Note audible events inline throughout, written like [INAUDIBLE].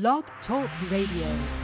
Blog Talk Radio.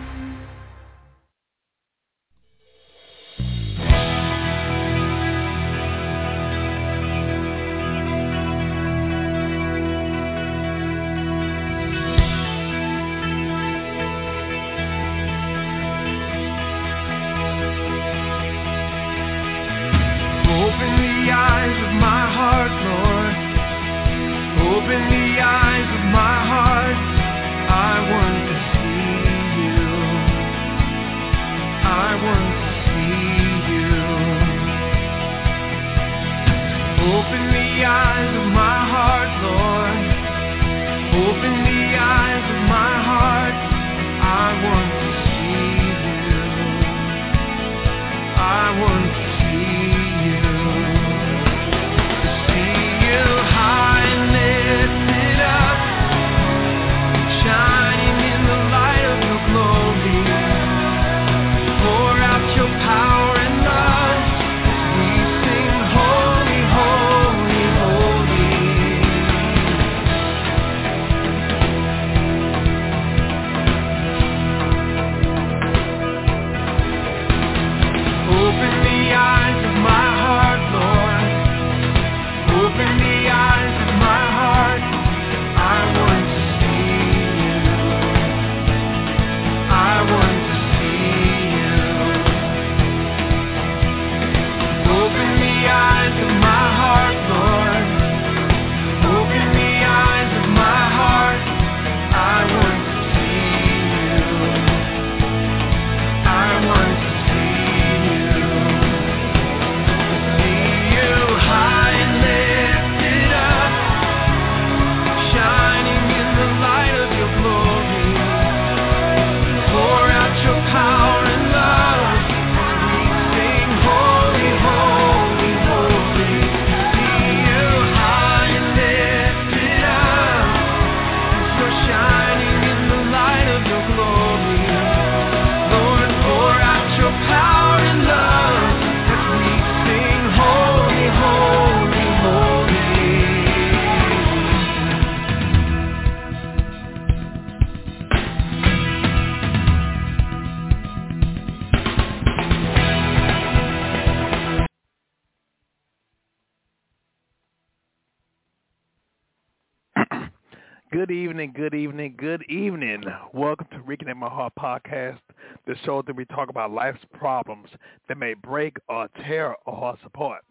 Good evening, good evening, good evening. Welcome to Reconnect My Heart podcast, the show that we talk about life's problems that may break or tear our hearts apart.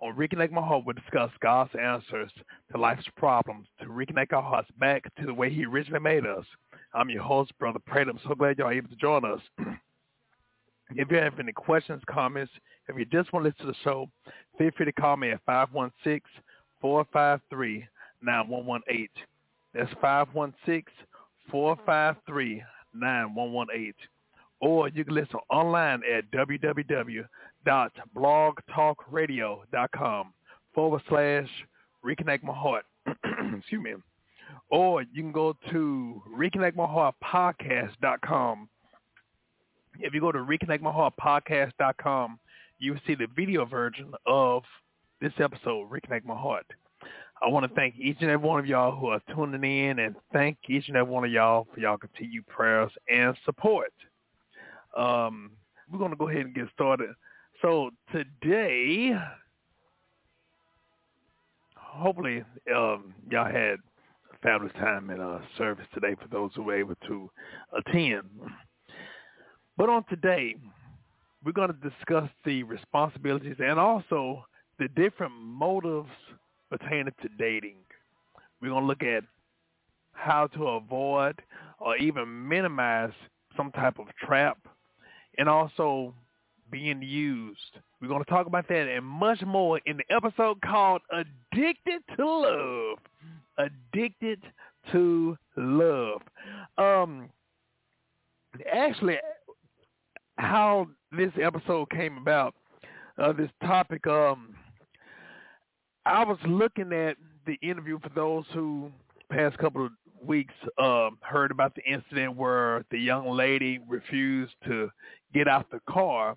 On Reconnect My Heart, we discuss God's answers to life's problems to reconnect our hearts back to the way He originally made us. I'm your host, Brother Prater. I'm so glad y'all able to join us. [CLEARS THROAT] if you have any questions, comments, if you just want to listen to the show, feel free to call me at 516-453-9118. That's 516-453-9118. Or you can listen online at www.blogtalkradio.com forward slash reconnect my heart. [CLEARS THROAT] Excuse me. Or you can go to reconnectmyheartpodcast.com. If you go to reconnectmyheartpodcast.com, you will see the video version of this episode, Reconnect My Heart. I want to thank each and every one of y'all who are tuning in and thank each and every one of y'all for y'all continued prayers and support. Um, we're going to go ahead and get started. So today, hopefully um, y'all had a fabulous time in uh, service today for those who were able to attend. But on today, we're going to discuss the responsibilities and also the different motives pertaining to dating. We're going to look at how to avoid or even minimize some type of trap and also being used. We're going to talk about that and much more in the episode called Addicted to Love. Addicted to Love. Um, actually, how this episode came about, uh, this topic, um, I was looking at the interview for those who past couple of weeks um, heard about the incident where the young lady refused to get out the car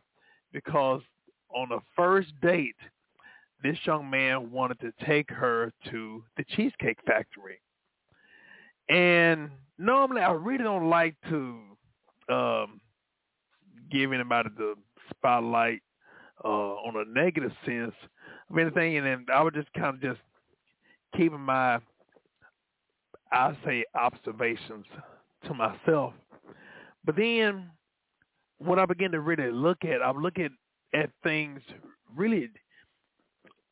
because on the first date, this young man wanted to take her to the Cheesecake Factory. And normally I really don't like to um, give anybody the spotlight uh, on a negative sense anything, and then I would just kind of just keeping my, I say, observations to myself. But then when I begin to really look at, I look at at things really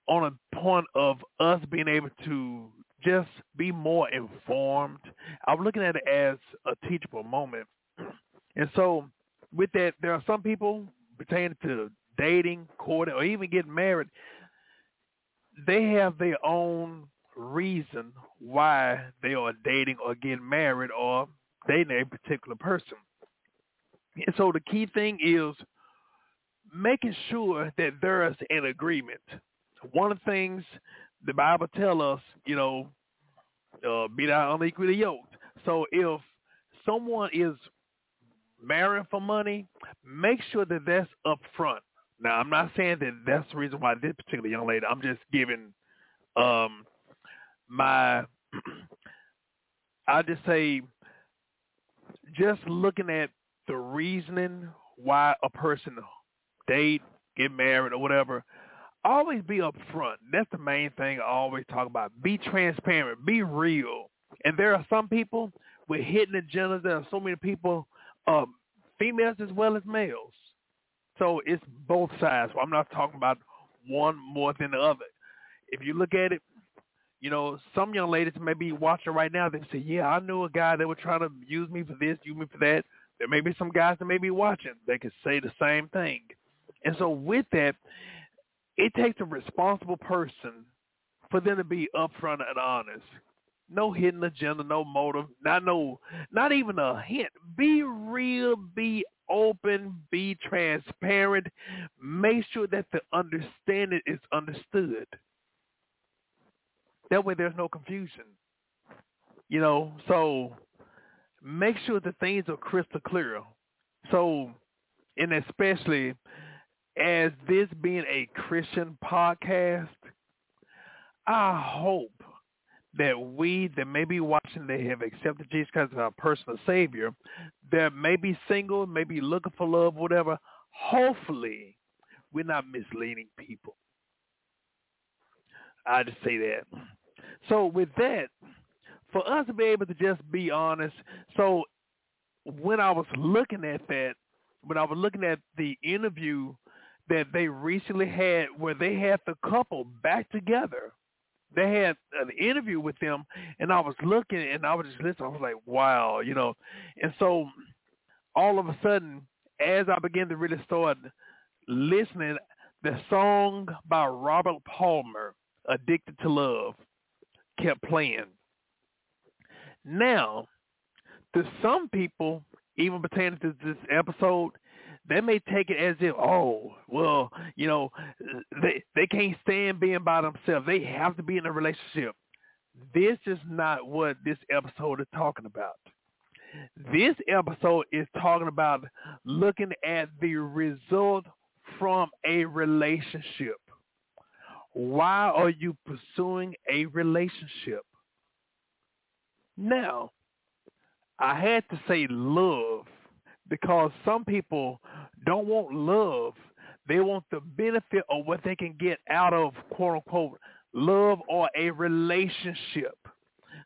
on a point of us being able to just be more informed. I'm looking at it as a teachable moment. And so with that, there are some people pertaining to dating, courting, or even getting married. They have their own reason why they are dating or getting married or dating a particular person. And so the key thing is making sure that there's an agreement. One of the things the Bible tells us, you know, uh, be thou unequally yoked. So if someone is marrying for money, make sure that that's up front. Now, I'm not saying that that's the reason why this particular young lady. I'm just giving um, my. [CLEARS THROAT] I just say, just looking at the reasoning why a person date, get married, or whatever. Always be upfront. That's the main thing I always talk about. Be transparent. Be real. And there are some people with hidden agendas. There are so many people, um, females as well as males. So it's both sides. I'm not talking about one more than the other. If you look at it, you know, some young ladies may be watching right now. They say, "Yeah, I knew a guy that was trying to use me for this, use me for that." There may be some guys that may be watching. They could say the same thing. And so with that, it takes a responsible person for them to be upfront and honest. No hidden agenda, no motive, not no, not even a hint. Be real, be open, be transparent. Make sure that the understanding is understood. That way there's no confusion. You know, so make sure the things are crystal clear. So, and especially as this being a Christian podcast, I hope that we that may be watching that have accepted Jesus Christ as our personal Savior, that may be single, may be looking for love, whatever, hopefully we're not misleading people. I just say that. So with that, for us to be able to just be honest, so when I was looking at that, when I was looking at the interview that they recently had where they had the couple back together. They had an interview with them and I was looking and I was just listening. I was like, wow, you know. And so all of a sudden, as I began to really start listening, the song by Robert Palmer, Addicted to Love, kept playing. Now, to some people, even pertaining to this episode, they may take it as if, oh, well, you know, they they can't stand being by themselves. They have to be in a relationship. This is not what this episode is talking about. This episode is talking about looking at the result from a relationship. Why are you pursuing a relationship? Now, I had to say love because some people don't want love. They want the benefit of what they can get out of quote unquote love or a relationship.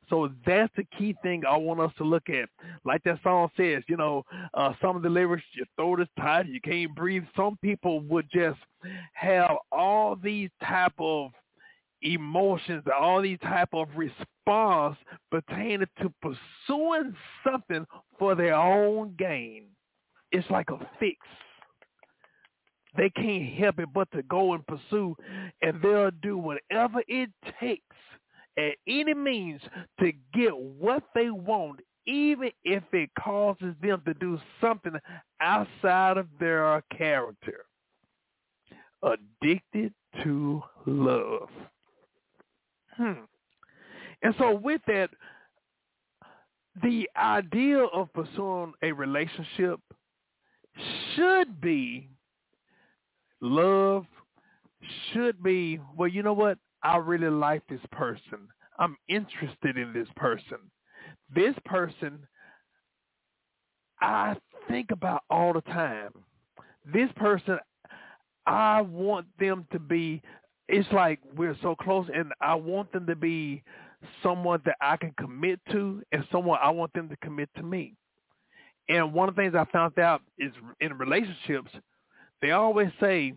So that's the key thing I want us to look at. Like that song says, you know, uh, some of the lyrics, your throat is tight, you can't breathe. Some people would just have all these type of emotions, all these type of response pertaining to pursuing something for their own gain it's like a fix. They can't help it but to go and pursue, and they'll do whatever it takes at any means to get what they want, even if it causes them to do something outside of their character. Addicted to love. Hmm. And so with that, the idea of pursuing a relationship should be love, should be, well, you know what? I really like this person. I'm interested in this person. This person I think about all the time. This person, I want them to be. It's like we're so close, and I want them to be someone that I can commit to, and someone I want them to commit to me. And one of the things I found out is in relationships, they always say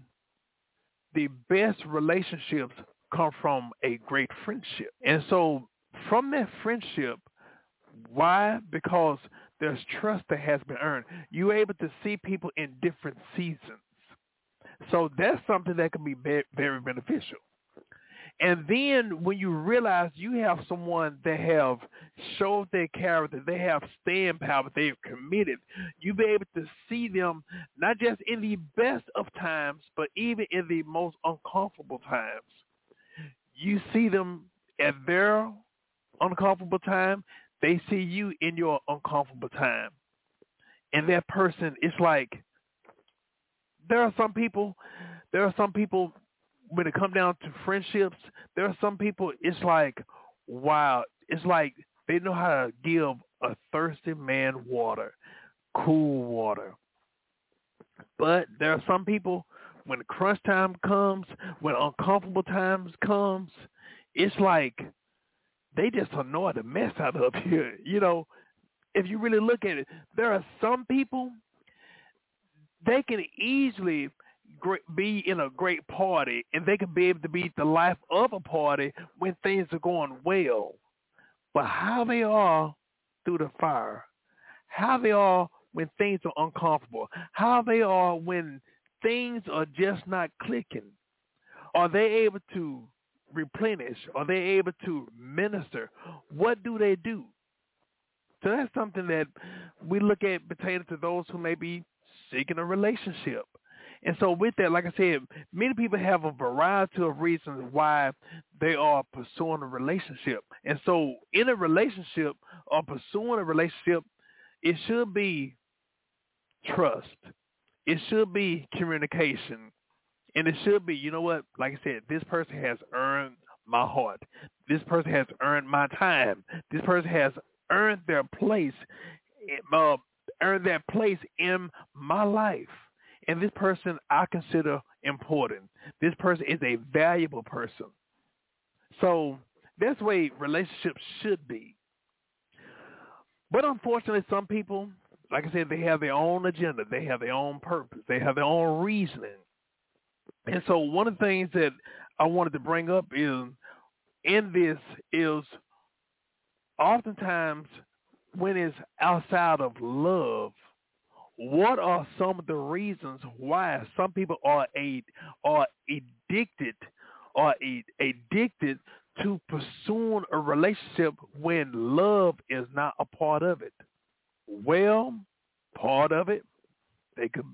the best relationships come from a great friendship. And so from that friendship, why? Because there's trust that has been earned. You're able to see people in different seasons. So that's something that can be very beneficial. And then when you realize you have someone that have showed their character, they have staying power, they are committed, you be able to see them not just in the best of times, but even in the most uncomfortable times. You see them at their uncomfortable time, they see you in your uncomfortable time. And that person, it's like there are some people, there are some people when it comes down to friendships, there are some people. It's like, wow, it's like they know how to give a thirsty man water, cool water. But there are some people when crunch time comes, when uncomfortable times comes, it's like they just annoy the mess out of [LAUGHS] you. You know, if you really look at it, there are some people they can easily be in a great party and they can be able to be the life of a party when things are going well. But how they are through the fire, how they are when things are uncomfortable, how they are when things are just not clicking. Are they able to replenish? Are they able to minister? What do they do? So that's something that we look at pertaining to those who may be seeking a relationship. And so with that, like I said, many people have a variety of reasons why they are pursuing a relationship. And so in a relationship or pursuing a relationship, it should be trust. It should be communication. And it should be, you know what, like I said, this person has earned my heart. This person has earned my time. This person has earned their place, uh, earned that place in my life. And this person I consider important. This person is a valuable person. So that's the way relationships should be. But unfortunately, some people, like I said, they have their own agenda. They have their own purpose. They have their own reasoning. And so one of the things that I wanted to bring up is in this is oftentimes when it's outside of love, what are some of the reasons why some people are a are addicted are a, addicted to pursuing a relationship when love is not a part of it? Well, part of it they could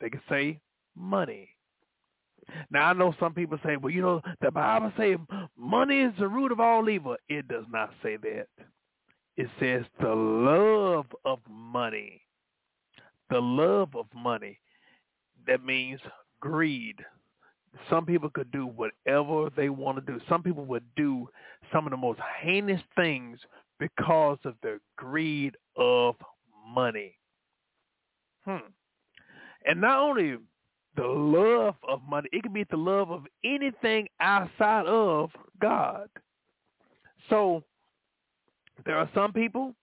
they could say money. Now I know some people say, well, you know, the Bible says money is the root of all evil. It does not say that. It says the love of money the love of money. That means greed. Some people could do whatever they want to do. Some people would do some of the most heinous things because of their greed of money. Hmm. And not only the love of money, it could be the love of anything outside of God. So there are some people,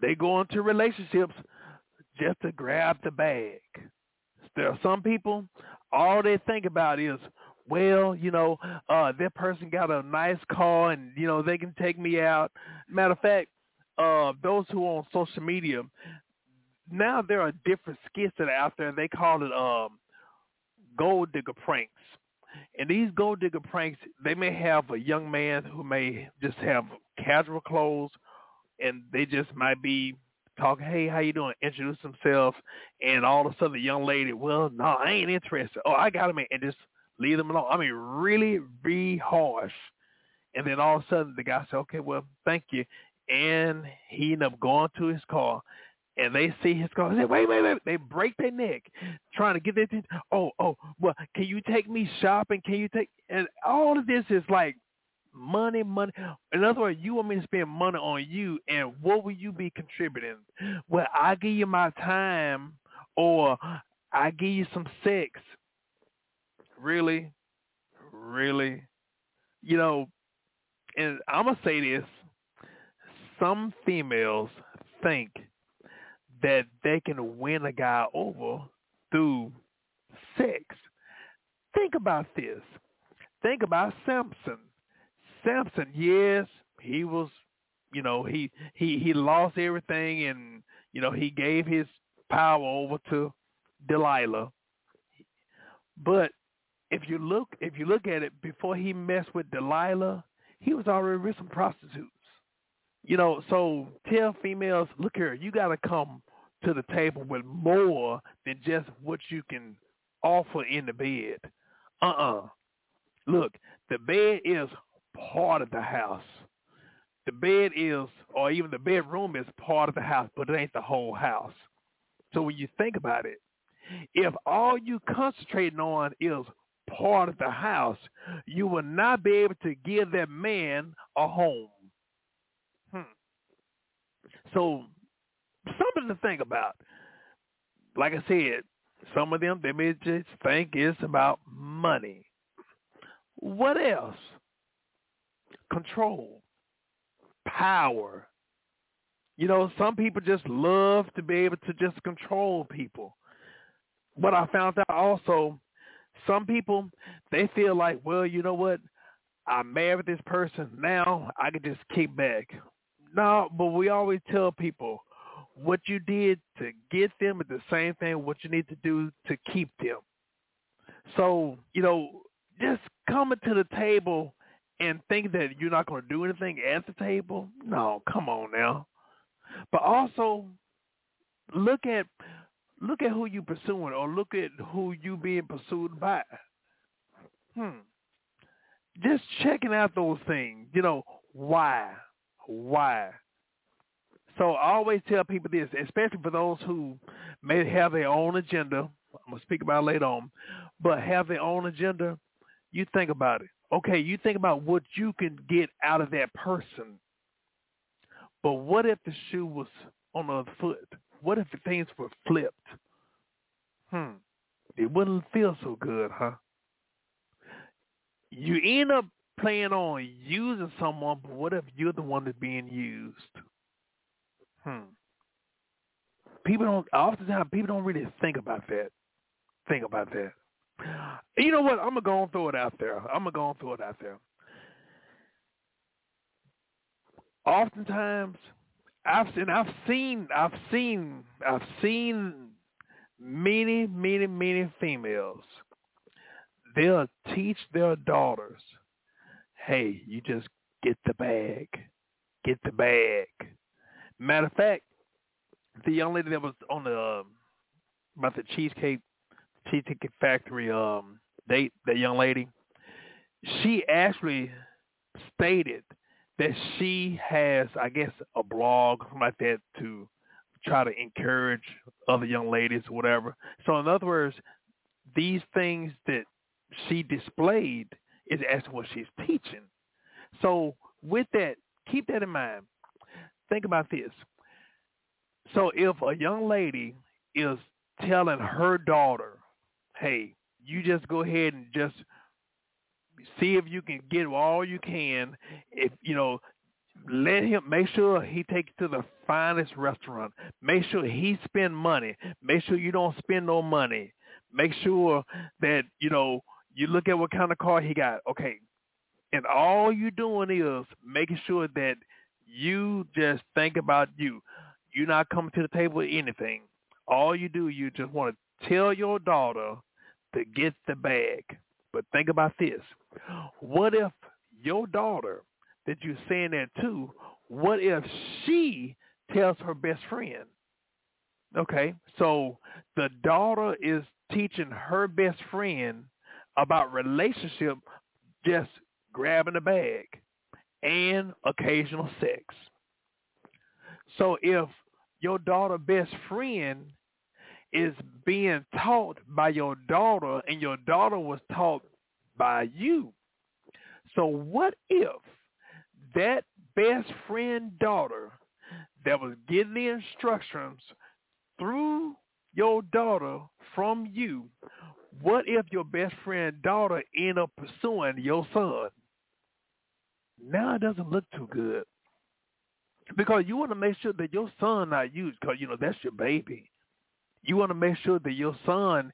they go into relationships just to grab the bag. There are some people, all they think about is, well, you know, uh, that person got a nice car and, you know, they can take me out. Matter of fact, uh, those who are on social media, now there are different skits that are out there they call it um, gold digger pranks. And these gold digger pranks, they may have a young man who may just have casual clothes and they just might be talking, hey, how you doing? Introduce themselves, and all of a sudden the young lady, well, no, I ain't interested. Oh, I got him, and just leave them alone. I mean, really be harsh. And then all of a sudden the guy said, okay, well, thank you. And he ended up going to his car, and they see his car. They say, wait, wait, wait. They break their neck trying to get their. Oh, oh, well, can you take me shopping? Can you take? And all of this is like money, money. In other words, you want me to spend money on you, and what will you be contributing? Well, I give you my time, or I give you some sex. Really, really, you know. And I'm gonna say this: some females think that they can win a guy over through sex. Think about this. Think about Samson. Samson, yes, he was, you know, he he he lost everything, and you know he gave his power over to Delilah. But if you look if you look at it before he messed with Delilah, he was already with some prostitutes. You know, so tell females, look here, you got to come to the table with more than just what you can offer in the bed. Uh-uh. Look, the bed is part of the house. The bed is, or even the bedroom is part of the house, but it ain't the whole house. So when you think about it, if all you concentrating on is part of the house, you will not be able to give that man a home. Hmm. So something to think about. Like I said, some of them they may just think it's about money. What else? Control, power. You know, some people just love to be able to just control people. But I found out also, some people they feel like, well, you know what? I married this person. Now I can just kick back. No, but we always tell people what you did to get them is the same thing what you need to do to keep them. So, you know, just coming to the table and think that you're not going to do anything at the table, no, come on now. But also look at look at who you pursuing or look at who you being pursued by. Hmm. Just checking out those things. You know, why? Why? So I always tell people this, especially for those who may have their own agenda. I'm gonna speak about it later on, but have their own agenda. You think about it. Okay, you think about what you can get out of that person. But what if the shoe was on the other foot? What if the things were flipped? Hmm. It wouldn't feel so good, huh? You end up playing on using someone, but what if you're the one that's being used? Hmm. People don't oftentimes people don't really think about that. Think about that. You know what? I'm gonna go and throw it out there. I'm gonna go and throw it out there. Oftentimes, I've seen, I've seen, I've seen, I've seen many, many, many females. They'll teach their daughters, "Hey, you just get the bag, get the bag." Matter of fact, the young lady that was on the um, about the cheesecake cheesecake factory um date, that young lady, she actually stated that she has, I guess, a blog something like that to try to encourage other young ladies or whatever. So in other words, these things that she displayed is as what she's teaching. So with that, keep that in mind think about this. So if a young lady is telling her daughter, hey, you just go ahead and just see if you can get all you can. If you know, let him make sure he takes to the finest restaurant. Make sure he spend money. Make sure you don't spend no money. Make sure that you know you look at what kind of car he got. Okay, and all you doing is making sure that you just think about you. You're not coming to the table with anything. All you do, you just want to tell your daughter to get the bag. But think about this. What if your daughter that you're saying that to, what if she tells her best friend? Okay, so the daughter is teaching her best friend about relationship just grabbing a bag and occasional sex. So if your daughter best friend is being taught by your daughter and your daughter was taught by you. So what if that best friend daughter that was getting the instructions through your daughter from you, what if your best friend daughter end up pursuing your son? Now it doesn't look too good. Because you want to make sure that your son not used, because, you know, that's your baby. You want to make sure that your son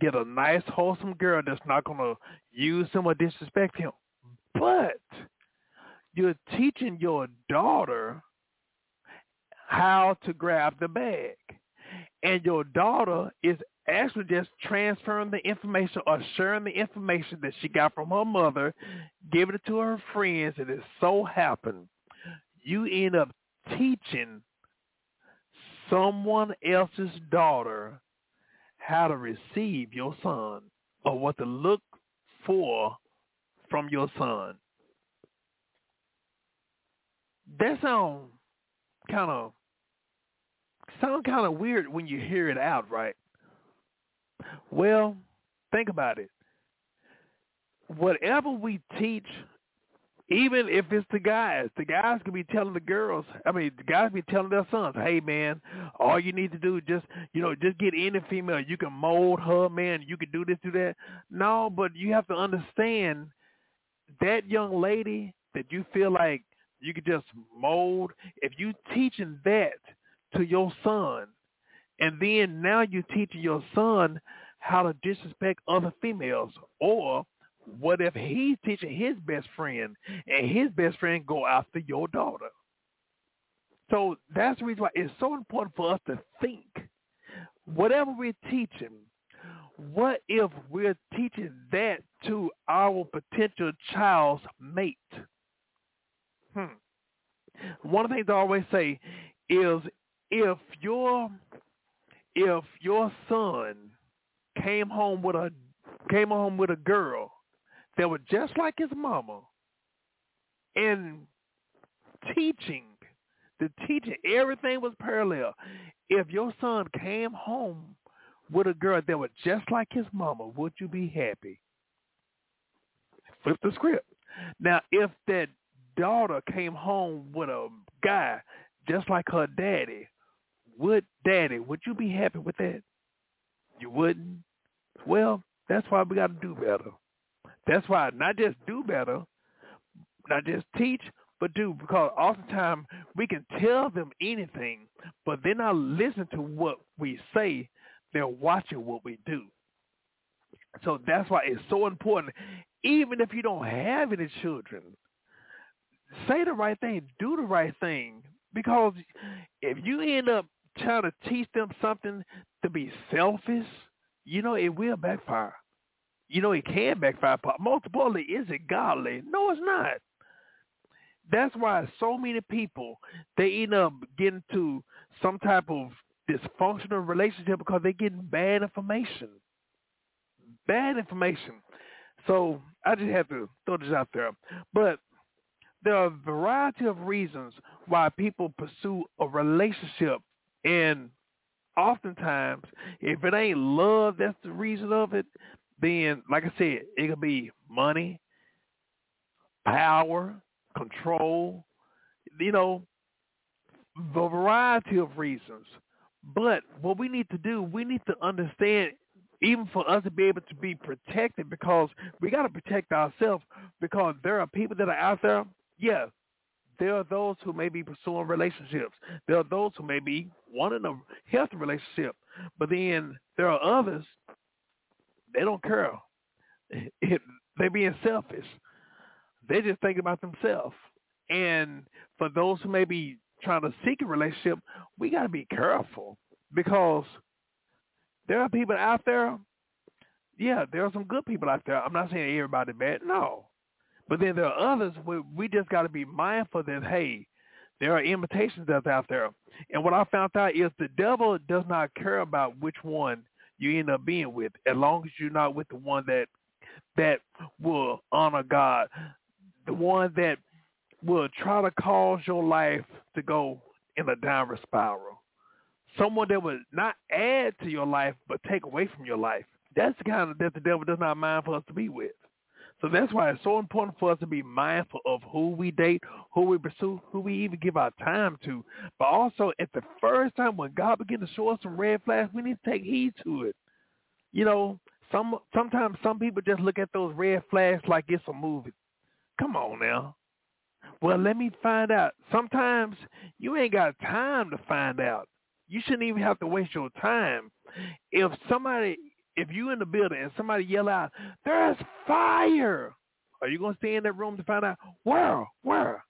get a nice, wholesome girl that's not going to use him or disrespect him. But you're teaching your daughter how to grab the bag. And your daughter is actually just transferring the information or sharing the information that she got from her mother, giving it to her friends, and it so happened you end up teaching someone else's daughter how to receive your son or what to look for from your son. That sounds kind of sound kind of weird when you hear it out, right? Well, think about it. Whatever we teach even if it's the guys, the guys can be telling the girls. I mean, the guys be telling their sons, "Hey, man, all you need to do is just, you know, just get any female. You can mold her, man. You can do this, do that." No, but you have to understand that young lady that you feel like you could just mold. If you teaching that to your son, and then now you're teaching your son how to disrespect other females, or what if he's teaching his best friend and his best friend go after your daughter? So that's the reason why it's so important for us to think. Whatever we're teaching, what if we're teaching that to our potential child's mate? Hmm. One of the things I always say is if your if your son came home with a came home with a girl that were just like his mama and teaching, the teaching, everything was parallel. If your son came home with a girl that was just like his mama, would you be happy? Flip the script. Now, if that daughter came home with a guy just like her daddy, would daddy, would you be happy with that? You wouldn't? Well, that's why we got to do better. That's why not just do better, not just teach, but do because oftentimes we can tell them anything, but they're not listening to what we say. They're watching what we do. So that's why it's so important. Even if you don't have any children, say the right thing, do the right thing. Because if you end up trying to teach them something to be selfish, you know, it will backfire you know, it can backfire. Most importantly, is it godly? No, it's not. That's why so many people they end up getting to some type of dysfunctional relationship because they're getting bad information. Bad information. So I just have to throw this out there. But there are a variety of reasons why people pursue a relationship and oftentimes if it ain't love that's the reason of it then, like I said, it could be money, power, control, you know, the variety of reasons. But what we need to do, we need to understand, even for us to be able to be protected, because we got to protect ourselves, because there are people that are out there, yeah, there are those who may be pursuing relationships. There are those who may be wanting a healthy relationship. But then there are others they don't care. [LAUGHS] It, they're being selfish. They're just thinking about themselves. And for those who may be trying to seek a relationship, we got to be careful because there are people out there. Yeah, there are some good people out there. I'm not saying everybody bad. No. But then there are others where we just got to be mindful that, hey, there are imitations that's out there. And what I found out is the devil does not care about which one you end up being with, as long as you're not with the one that that will honor God, the one that will try to cause your life to go in a downward spiral. Someone that would not add to your life but take away from your life. That's the kind of that the devil does not mind for us to be with. So that's why it's so important for us to be mindful of who we date, who we pursue, who we even give our time to. But also at the first time when God begins to show us some red flags, we need to take heed to it. You know, some sometimes some people just look at those red flags like it's a movie. Come on now. Well, let me find out. Sometimes you ain't got time to find out. You shouldn't even have to waste your time. If somebody if you in the building and somebody yell out, "There's fire," are you gonna stay in that room to find out where? Where?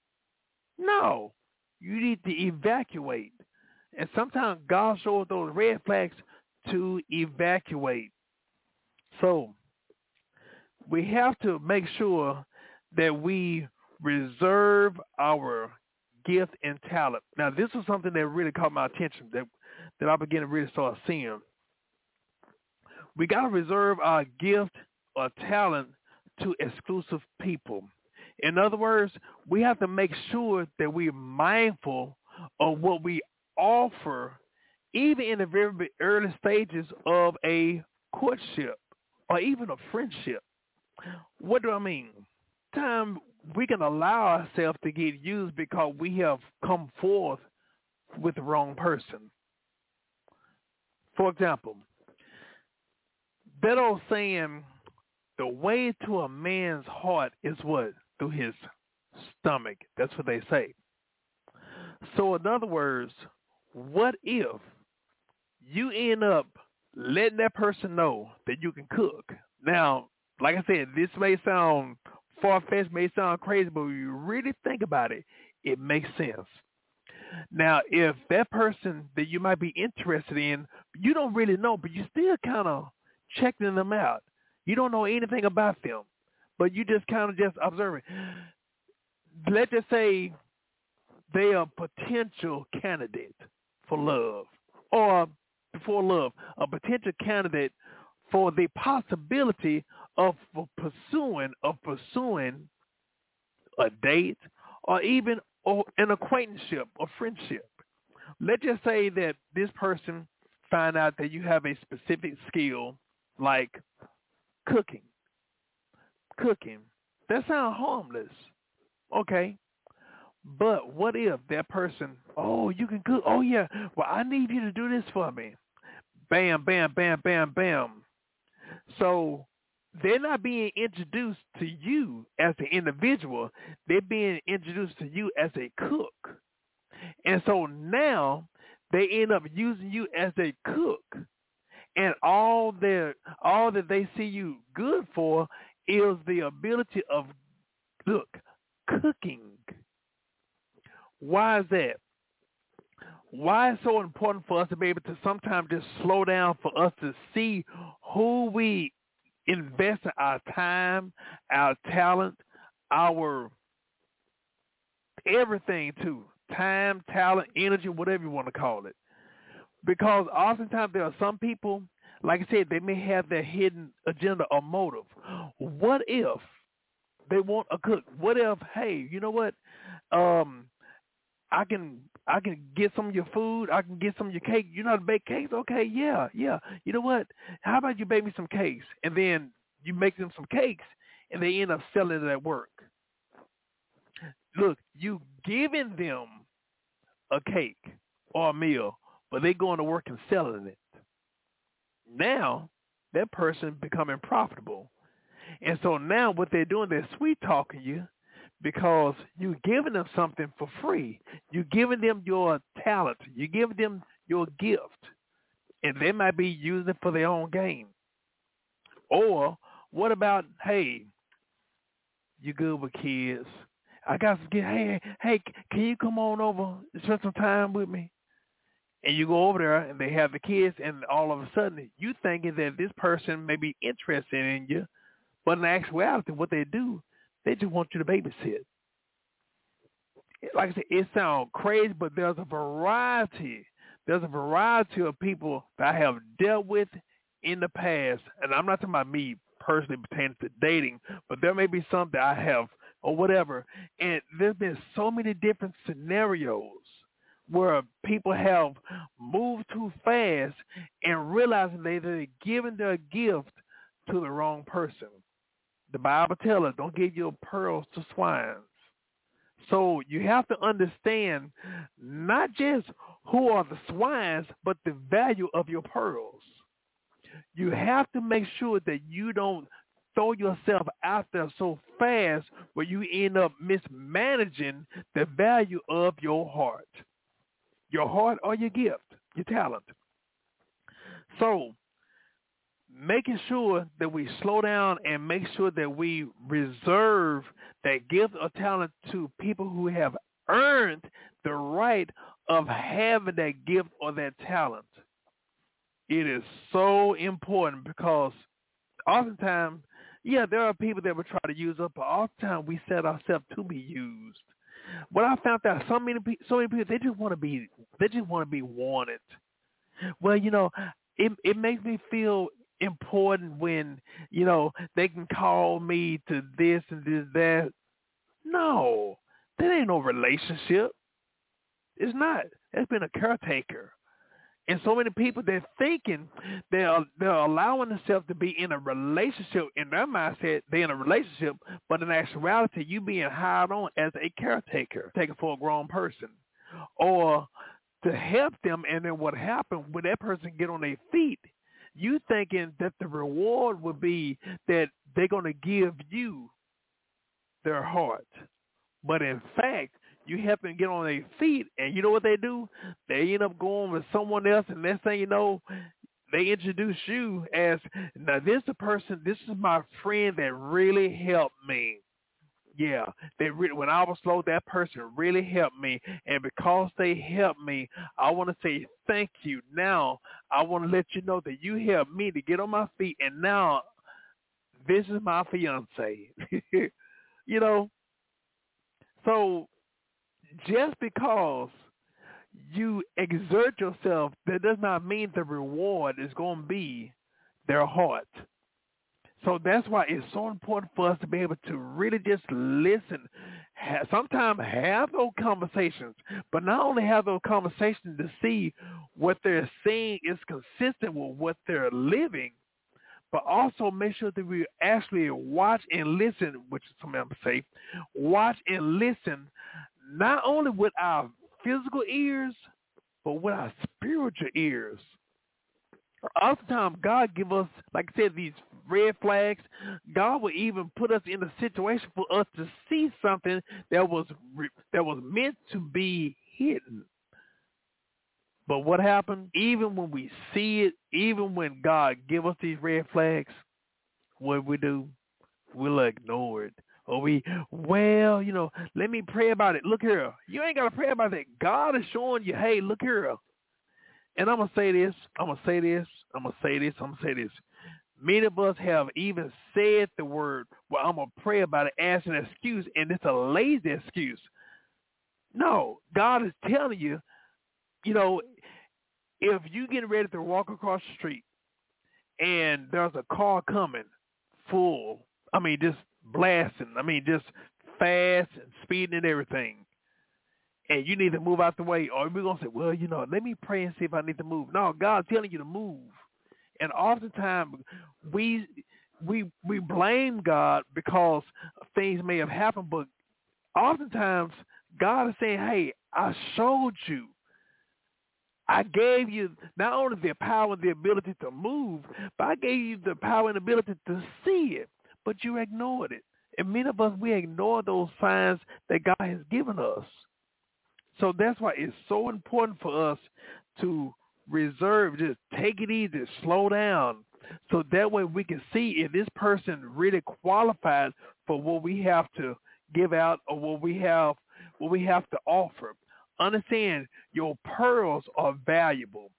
No, you need to evacuate. And sometimes God shows those red flags to evacuate. So we have to make sure that we reserve our gift and talent. Now, this was something that really caught my attention that that I began to really start seeing we got to reserve our gift or talent to exclusive people. In other words, we have to make sure that we're mindful of what we offer, even in the very early stages of a courtship or even a friendship. What do I mean? Time we can allow ourselves to get used because we have come forth with the wrong person. For example, old saying, the way to a man's heart is what? Through his stomach. That's what they say. So in other words, what if you end up letting that person know that you can cook? Now, like I said, this may sound far-fetched, may sound crazy, but when you really think about it, it makes sense. Now, if that person that you might be interested in, you don't really know, but you still kind of checking them out. You don't know anything about them, but you just kind of just observing. Let's just say they are potential candidate for love or for love, a potential candidate for the possibility of pursuing of pursuing a date or even an acquaintanceship or friendship. Let's just say that this person find out that you have a specific skill like cooking. Cooking. That sounds harmless. Okay. But what if that person, oh, you can cook. Oh, yeah. Well, I need you to do this for me. Bam, bam, bam, bam, bam. So they're not being introduced to you as an individual. They're being introduced to you as a cook. And so now they end up using you as a cook and all their all that they see you good for is the ability of look cooking. Why is that? Why is so important for us to be able to sometimes just slow down for us to see who we invest our time, our talent, our everything to time, talent, energy, whatever you want to call it because oftentimes there are some people, like I said, they may have their hidden agenda or motive. What if they want a cook? What if, hey, you know what? Um, I can I can get some of your food. I can get some of your cake. You know how to bake cakes? Okay, yeah, yeah. You know what? How about you bake me some cakes, and then you make them some cakes, and they end up selling it at work. Look, you giving them a cake or a meal but they going to work and selling it. Now that person becoming profitable. And so now what they're doing, they're sweet talking you because you're giving them something for free. You're giving them your talent. You're giving them your gift. And they might be using it for their own gain. Or what about, hey, you good with kids? I got some kids. Hey, hey, can you come on over and spend some time with me? And you go over there and they have the kids and all of a sudden you thinking that this person may be interested in you, but in actuality what they do, they just want you to babysit. Like I said, it sounds crazy, but there's a variety. There's a variety of people that I have dealt with in the past, and I'm not talking about me personally pertaining to dating, but there may be some that I have or whatever. And there's been so many different scenarios where people have moved too fast and realizing they, they're giving their gift to the wrong person. The Bible tells us, don't give your pearls to swines. So you have to understand not just who are the swines, but the value of your pearls. You have to make sure that you don't throw yourself out there so fast where you end up mismanaging the value of your heart. Your heart or your gift, your talent. So making sure that we slow down and make sure that we reserve that gift or talent to people who have earned the right of having that gift or that talent. It is so important because oftentimes, yeah, there are people that will try to use us, but oftentimes we set ourselves to be used. What I found out, so many so many people they just want to be they just want to be wanted. Well, you know, it it makes me feel important when you know they can call me to this and this that. No, that ain't no relationship. It's not. It's been a caretaker. And so many people they're thinking they're they're allowing themselves to be in a relationship in their mindset they're in a relationship, but in actuality you being hired on as a caretaker, taken for a grown person, or to help them. And then what happened when that person get on their feet? You thinking that the reward would be that they're to give you their heart, but in fact you help them get on their feet, and you know what they do? They end up going with someone else, and next thing you know, they introduce you as, now this is a person, this is my friend that really helped me. Yeah, they re- when I was slow, that person really helped me, and because they helped me, I want to say thank you. Now I want to let you know that you helped me to get on my feet, and now this is my fiance. [LAUGHS] you know, so just because you exert yourself, that does not mean the reward is going to be their heart. So that's why it's so important for us to be able to really just listen. Sometimes have those conversations, but not only have those conversations to see what they're saying is consistent with what they're living, but also make sure that we actually watch and listen, which is something I'm say, watch and listen not only with our physical ears, but with our spiritual ears. Oftentimes, God give us, like I said, these red flags. God will even put us in a situation for us to see something that was that was meant to be hidden. But what happened? Even when we see it, even when God give us these red flags, what we do? We'll ignore it. Or we, well, you know, let me pray about it. Look here. You ain't got to pray about that. God is showing you, hey, look here. And I'm going to say this. I'm going to say this. I'm going to say this. I'm going to say this. Many of us have even said the word, well, I'm going to pray about it as an excuse, and it's a lazy excuse. No, God is telling you, you know, if you get ready to walk across the street and there's a car coming full, I mean, just blasting. I mean, just fast and speeding and everything. And you need to move out the way, or we're gonna say, well, you know, let me pray and see if I need to move. No, God's telling you to move. And oftentimes we we we blame God because things may have happened, but oftentimes God is saying, Hey, I showed you. I gave you not only the power and the ability to move, but I gave you the power and ability to see it but you ignored it. And many of us, we ignore those signs that God has given us. So that's why it's so important for us to reserve, just take it easy, slow down, so that way we can see if this person really qualifies for what we have to give out or what we have what we have to offer. Understand your pearls are valuable.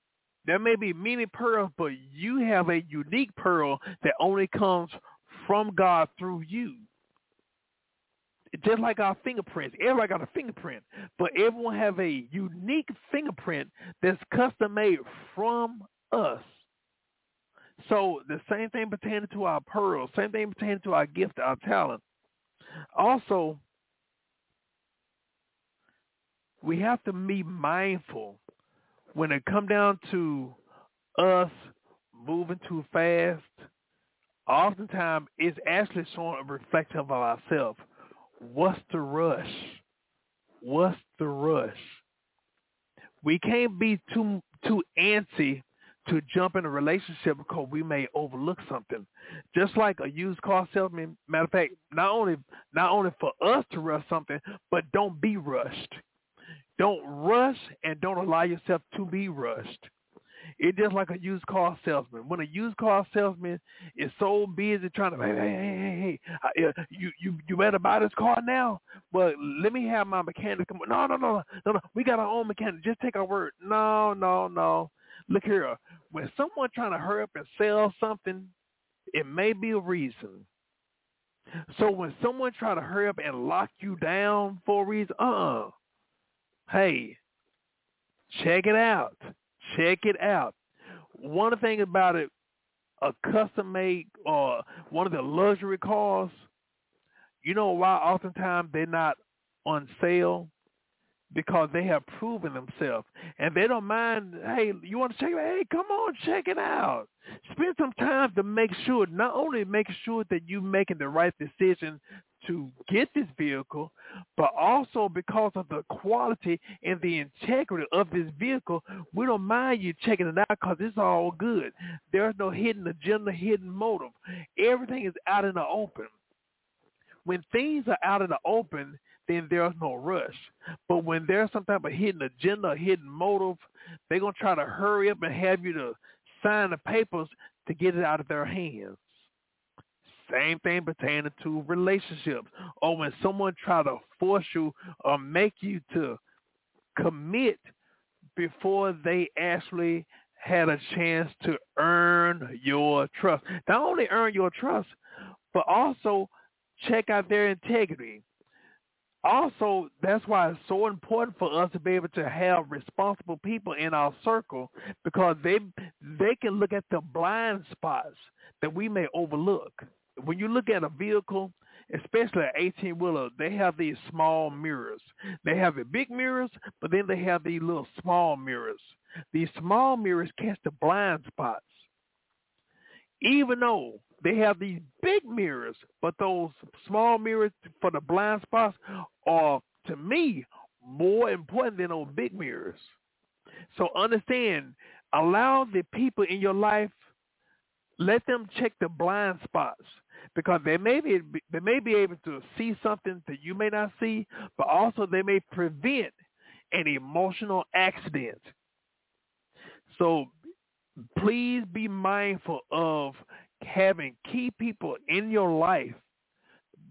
There may be many pearls, but you have a unique pearl that only comes from God through you. Just like our fingerprints. Everybody got a fingerprint. But everyone have a unique fingerprint that's custom made from us. So the same thing pertaining to our pearls, same thing pertaining to our gift, our talent. Also, we have to be mindful when it come down to us moving too fast, oftentimes it's actually showing a reflection of ourselves. What's the rush? What's the rush? We can't be too too antsy to jump in a relationship because we may overlook something. Just like a used car salesman, matter of fact, not only not only for us to rush something, but don't be rushed. Don't rush and don't allow yourself to be rushed. It's just like a used car salesman. When a used car salesman is so busy trying to, hey, hey, hey, hey, you, you, you better buy this car now. But let me have my mechanic come. No, no, no, no, no. We got our own mechanic. Just take our word. No, no, no. Look here. When someone trying to hurry up and sell something, it may be a reason. So when someone try to hurry up and lock you down for a reason, uh-uh. Hey, check it out. Check it out. One thing about it, a custom made or uh, one of the luxury cars, you know why oftentimes they're not on sale? Because they have proven themselves. And they don't mind, hey, you want to check it out? Hey, come on, check it out. Spend some time to make sure, not only make sure that you're making the right decision to get this vehicle, but also because of the quality and the integrity of this vehicle, we don't mind you checking it out because it's all good. There's no hidden agenda, hidden motive. Everything is out in the open. When things are out in the open, then there's no rush. But when there's some type of hidden agenda, hidden motive, they're going to try to hurry up and have you to sign the papers to get it out of their hands. Same thing pertaining to relationships. Or when someone try to force you or make you to commit before they actually had a chance to earn your trust. Not only earn your trust, but also check out their integrity. Also, that's why it's so important for us to be able to have responsible people in our circle because they they can look at the blind spots that we may overlook when you look at a vehicle, especially an 18 wheeler, they have these small mirrors. They have the big mirrors, but then they have these little small mirrors. These small mirrors catch the blind spots. Even though they have these big mirrors, but those small mirrors for the blind spots are, to me, more important than those big mirrors. So understand, allow the people in your life, let them check the blind spots because they may be they may be able to see something that you may not see, but also they may prevent an emotional accident. So please be mindful of having key people in your life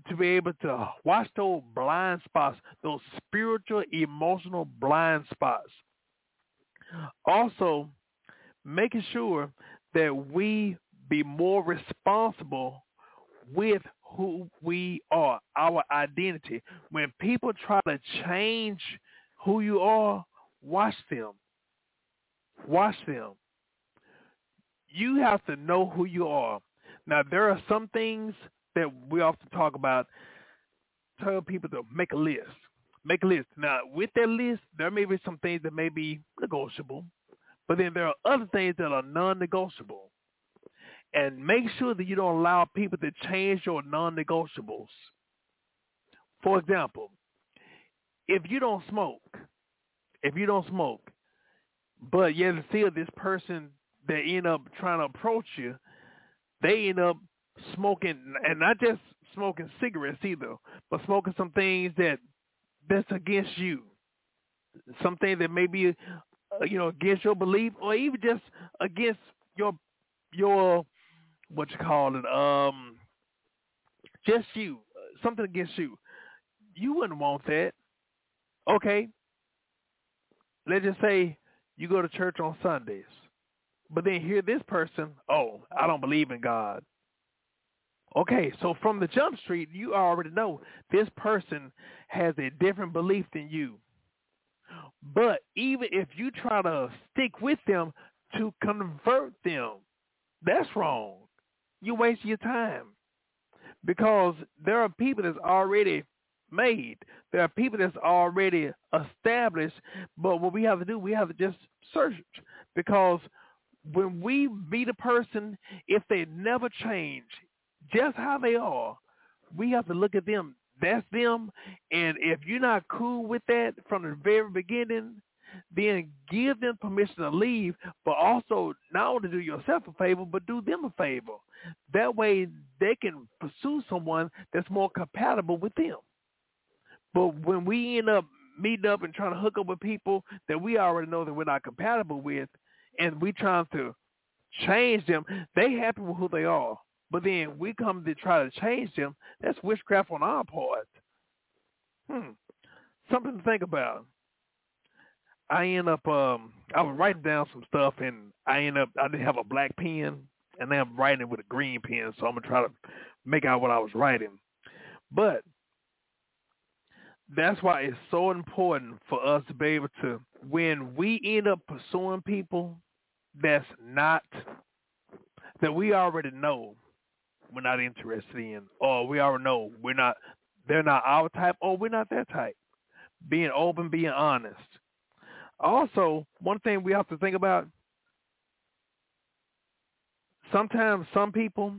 to be able to watch those blind spots, those spiritual, emotional blind spots. Also, making sure that we be more responsible with who we are, our identity. When people try to change who you are, watch them. Watch them. You have to know who you are. Now, there are some things that we often talk about. Tell people to make a list. Make a list. Now, with that list, there may be some things that may be negotiable, but then there are other things that are non-negotiable and make sure that you don't allow people to change your non-negotiables. For example, if you don't smoke, if you don't smoke, but yet still this person that end up trying to approach you, they end up smoking, and not just smoking cigarettes either, but smoking some things that that's against you, something that may be, uh, you know, against your belief, or even just against your your what you call it, um, just you, something against you. You wouldn't want that. Okay. Let's just say you go to church on Sundays, but then hear this person, oh, I don't believe in God. Okay, so from the jump street, you already know this person has a different belief than you. But even if you try to stick with them to convert them, that's wrong you waste your time because there are people that's already made. There are people that's already established. But what we have to do, we have to just search because when we meet a person, if they never change, just how they are, we have to look at them. That's them. And if you're not cool with that from the very beginning, then give them permission to leave, but also not only do yourself a favor, but do them a favor. That way they can pursue someone that's more compatible with them. But when we end up meeting up and trying to hook up with people that we already know that we're not compatible with, and we trying to change them, they happy with who they are. But then we come to try to change them. That's witchcraft on our part. Hmm. Something to think about. I end up um I was writing down some stuff and I end up I didn't have a black pen and then I'm writing it with a green pen, so I'm gonna try to make out what I was writing. But that's why it's so important for us to be able to when we end up pursuing people that's not that we already know we're not interested in or we already know we're not they're not our type or we're not their type. Being open, being honest. Also, one thing we have to think about, sometimes some people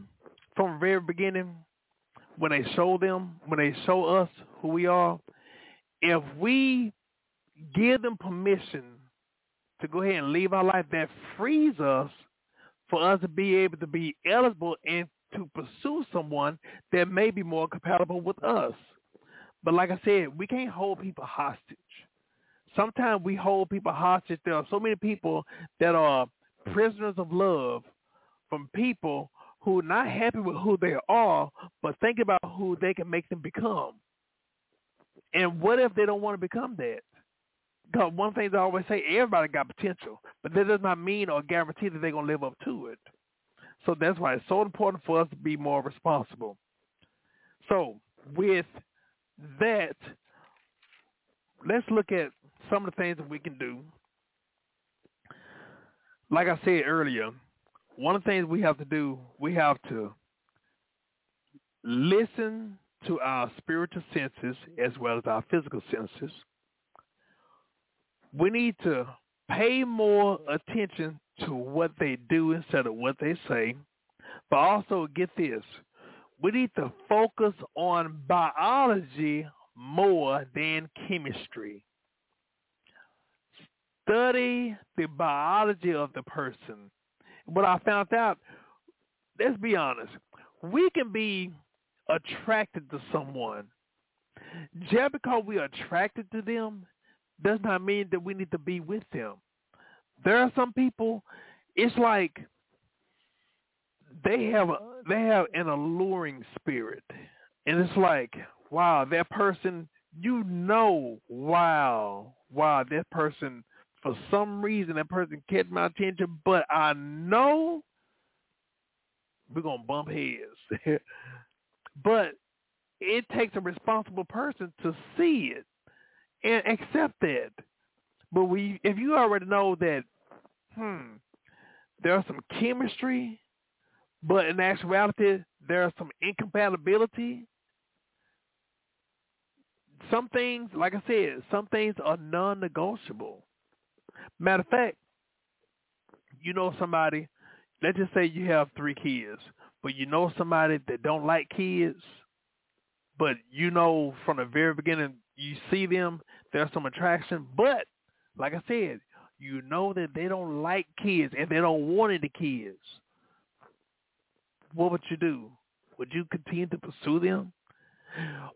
from the very beginning, when they show them, when they show us who we are, if we give them permission to go ahead and leave our life, that frees us for us to be able to be eligible and to pursue someone that may be more compatible with us. But like I said, we can't hold people hostage sometimes we hold people hostage. There are so many people that are prisoners of love from people who are not happy with who they are, but think about who they can make them become. And what if they don't want to become that? Because one thing I always say, everybody got potential, but that does not mean or guarantee that they're going to live up to it. So that's why it's so important for us to be more responsible. So with that, let's look at some of the things that we can do. Like I said earlier, one of the things we have to do, we have to listen to our spiritual senses as well as our physical senses. We need to pay more attention to what they do instead of what they say. But also get this, we need to focus on biology more than chemistry. Study the biology of the person. What I found out, let's be honest, we can be attracted to someone. Just because we're attracted to them does not mean that we need to be with them. There are some people, it's like they have they have an alluring spirit. And it's like wow, that person, you know, wow, wow, that person, for some reason, that person catch my attention, but I know we're to bump heads. [LAUGHS] but it takes a responsible person to see it and accept that. But we, if you already know that, hmm, there's some chemistry, but in actuality, there's some incompatibility, some things, like I said, some things are non-negotiable. Matter of fact, you know somebody, let's just say you have three kids, but you know somebody that don't like kids, but you know from the very beginning you see them, there's some attraction, but like I said, you know that they don't like kids and they don't want any kids. What would you do? Would you continue to pursue them?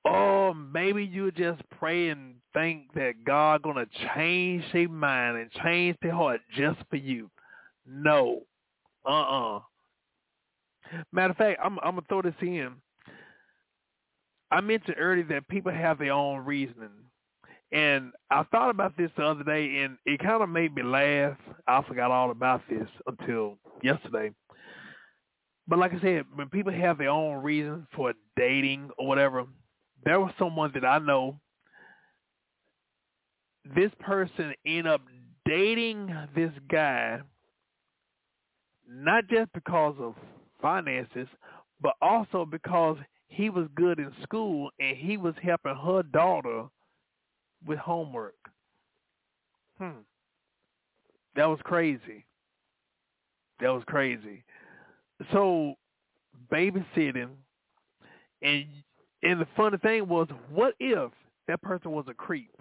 Or maybe you just pray and think that God gonna change their mind and change their heart just for you. No. Uh-uh. Matter of fact, I'm, I'm gonna throw this in. I mentioned earlier that people have their own reasoning. And I thought about this the other day, and it kind of made me laugh. I forgot all about this until yesterday. But like I said, when people have their own reasons for dating or whatever, there was someone that I know. This person ended up dating this guy not just because of finances, but also because he was good in school and he was helping her daughter with homework. Hmm. That was crazy. That was crazy. So babysitting, and and the funny thing was, what if that person was a creep?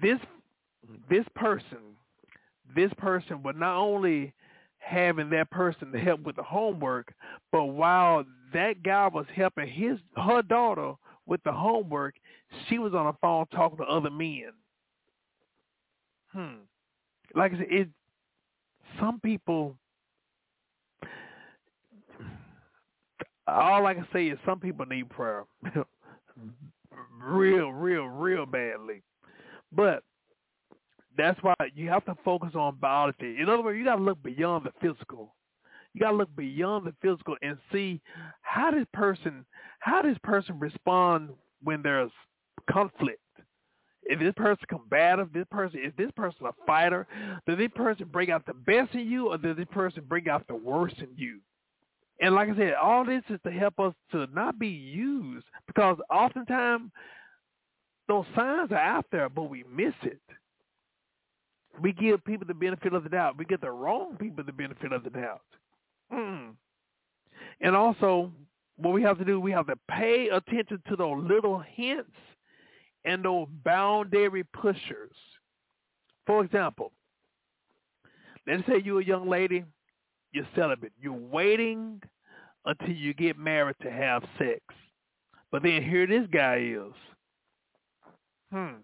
This this person, this person would not only having that person to help with the homework, but while that guy was helping his her daughter with the homework, she was on the phone talking to other men. Hmm. Like I said, it some people all I can say is some people need prayer. [LAUGHS] real, real, real badly. But that's why you have to focus on biology. In other words, you got to look beyond the physical. You got to look beyond the physical and see how this person how this person respond when there's conflict. Is this person combative? This person is this person a fighter? Does this person bring out the best in you, or does this person bring out the worst in you? And like I said, all this is to help us to not be used because oftentimes those signs are out there, but we miss it. We give people the benefit of the doubt. We give the wrong people the benefit of the doubt. Mm. And also, what we have to do, we have to pay attention to those little hints and those boundary pushers. For example, let's say you're a young lady, you're celibate. You're waiting until you get married to have sex. But then here this guy is. Hmm.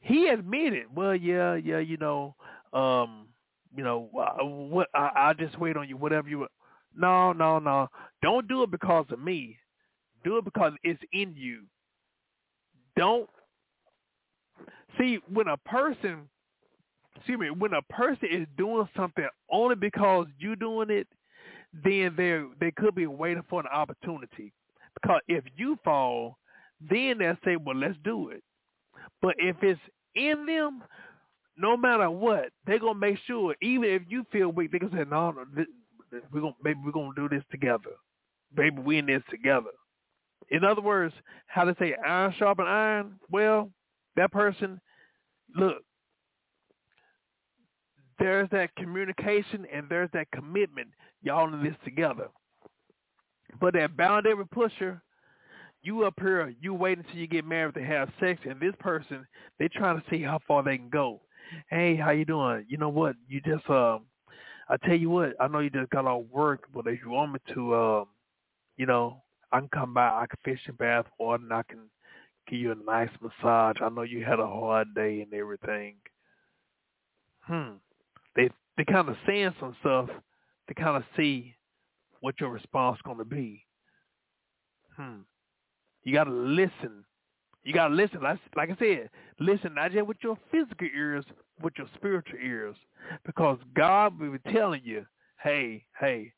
He admitted, well, yeah, yeah, you know, um, you know, uh, what I, I'll just wait on you, whatever you. No, no, no. Don't do it because of me. Do it because it's in you. Don't see when a person, excuse me, when a person is doing something only because you're doing it, then they they could be waiting for an opportunity. Because if you fall, then they'll say, well, let's do it. But if it's in them, no matter what, they're gonna make sure. Even if you feel weak, they're gonna say, no, no, this, we're gonna maybe we're gonna do this together. Maybe we in this together. In other words, how to say iron sharpen iron? Well, that person, look, there's that communication and there's that commitment. Y'all in this together. But that boundary pusher, you up here, you wait until you get married to have sex, and this person, they trying to see how far they can go. Hey, how you doing? You know what? You just, um, I tell you what, I know you just got off work, but if you want me to, um, you know, I can come by. I can fish your bath and I can give you a nice massage. I know you had a hard day and everything. Hmm they they kind of saying some stuff to kind of see what your response going to be. Hmm. You got to listen. You got to listen. Like, like I said, listen not just with your physical ears, with your spiritual ears, because God will be telling you, hey, hey,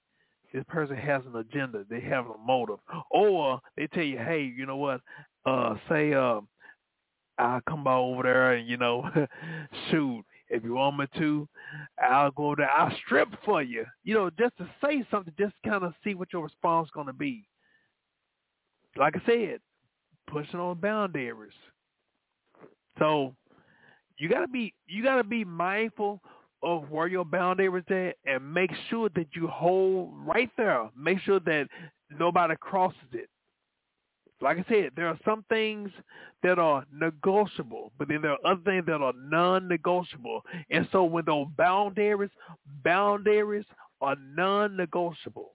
this person has an agenda. They have a motive, or they tell you, hey, you know what? Uh, say, uh, I'll come by over there and you know, [LAUGHS] shoot, if you want me to, I'll go there. I'll strip for you. You know, just to say something, just kind of see what your response is going to be. Like I said, pushing on boundaries. So you gotta be you gotta be mindful of where your boundaries at and make sure that you hold right there. Make sure that nobody crosses it like I said, there are some things that are negotiable, but then there are other things that are non-negotiable. And so when those boundaries, boundaries are non-negotiable.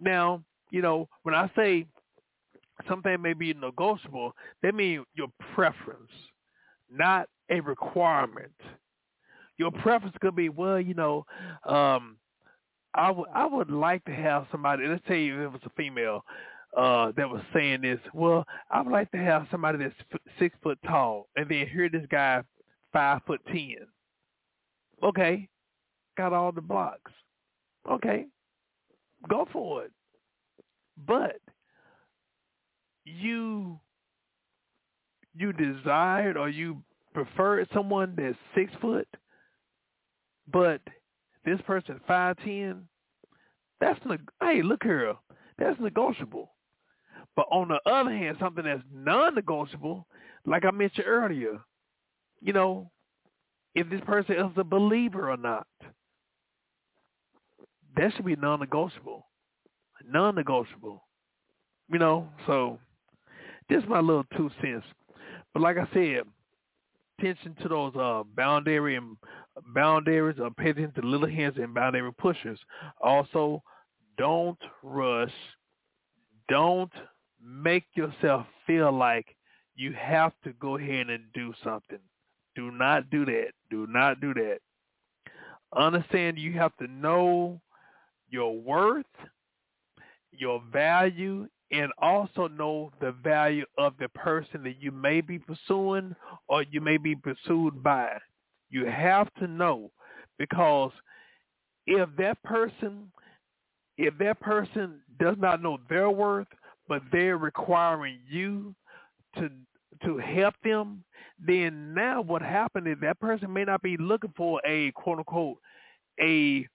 Now, you know, when I say something may be negotiable, that means your preference, not a requirement. Your preference could be, well, you know, um, I would I would like to have somebody. Let's say if it was a female, uh, that was saying this. Well, I would like to have somebody that's f- six foot tall, and then hear this guy five foot ten. Okay, got all the blocks. Okay, go for it. But you you desired or you preferred someone that's six foot, but this person five ten. That's neg- hey, look here, that's negotiable. But on the other hand, something that's non-negotiable, like I mentioned earlier, you know, if this person is a believer or not. that should be non-negotiable, non-negotiable. You know, so this is my little two cents. But like I said, attention to those uh, boundary and boundaries, uh, pay attention to little hands and boundary pushers. Also, don't rush. Don't make yourself feel like you have to go ahead and do something. Do not do that. Do not do that. Understand you have to know your worth, your value, and also know the value of the person that you may be pursuing or you may be pursued by. You have to know because if that person if that person does not know their worth but they're requiring you to to help them, then now what happened is that person may not be looking for a quote unquote a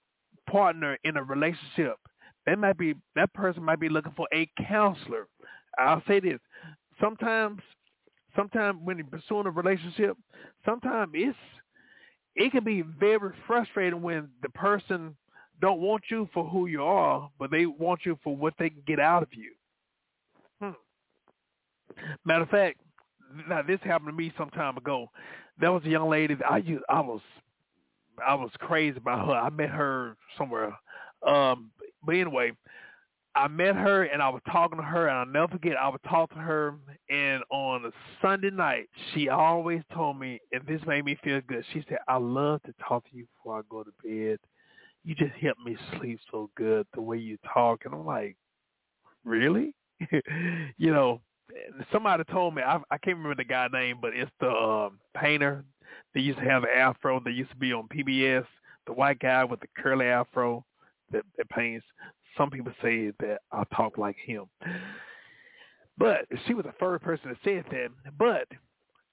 partner in a relationship. They might be that person might be looking for a counselor. I'll say this. Sometimes sometimes when you're pursuing a relationship, sometimes it's it can be very frustrating when the person don't want you for who you are, but they want you for what they can get out of you. Hmm. Matter of fact, now this happened to me some time ago. There was a young lady that I used, I was I was crazy about her. I met her somewhere. Um but anyway, I met her and I was talking to her and I'll never forget I would talk to her and on a Sunday night she always told me and this made me feel good. She said, I love to talk to you before I go to bed. You just help me sleep so good the way you talk and I'm like, Really? [LAUGHS] you know, somebody told me I, I can't remember the guy name, but it's the um, painter. They used to have afro. They used to be on PBS. The white guy with the curly afro that, that paints. Some people say that I talk like him, but she was the first person that said that. But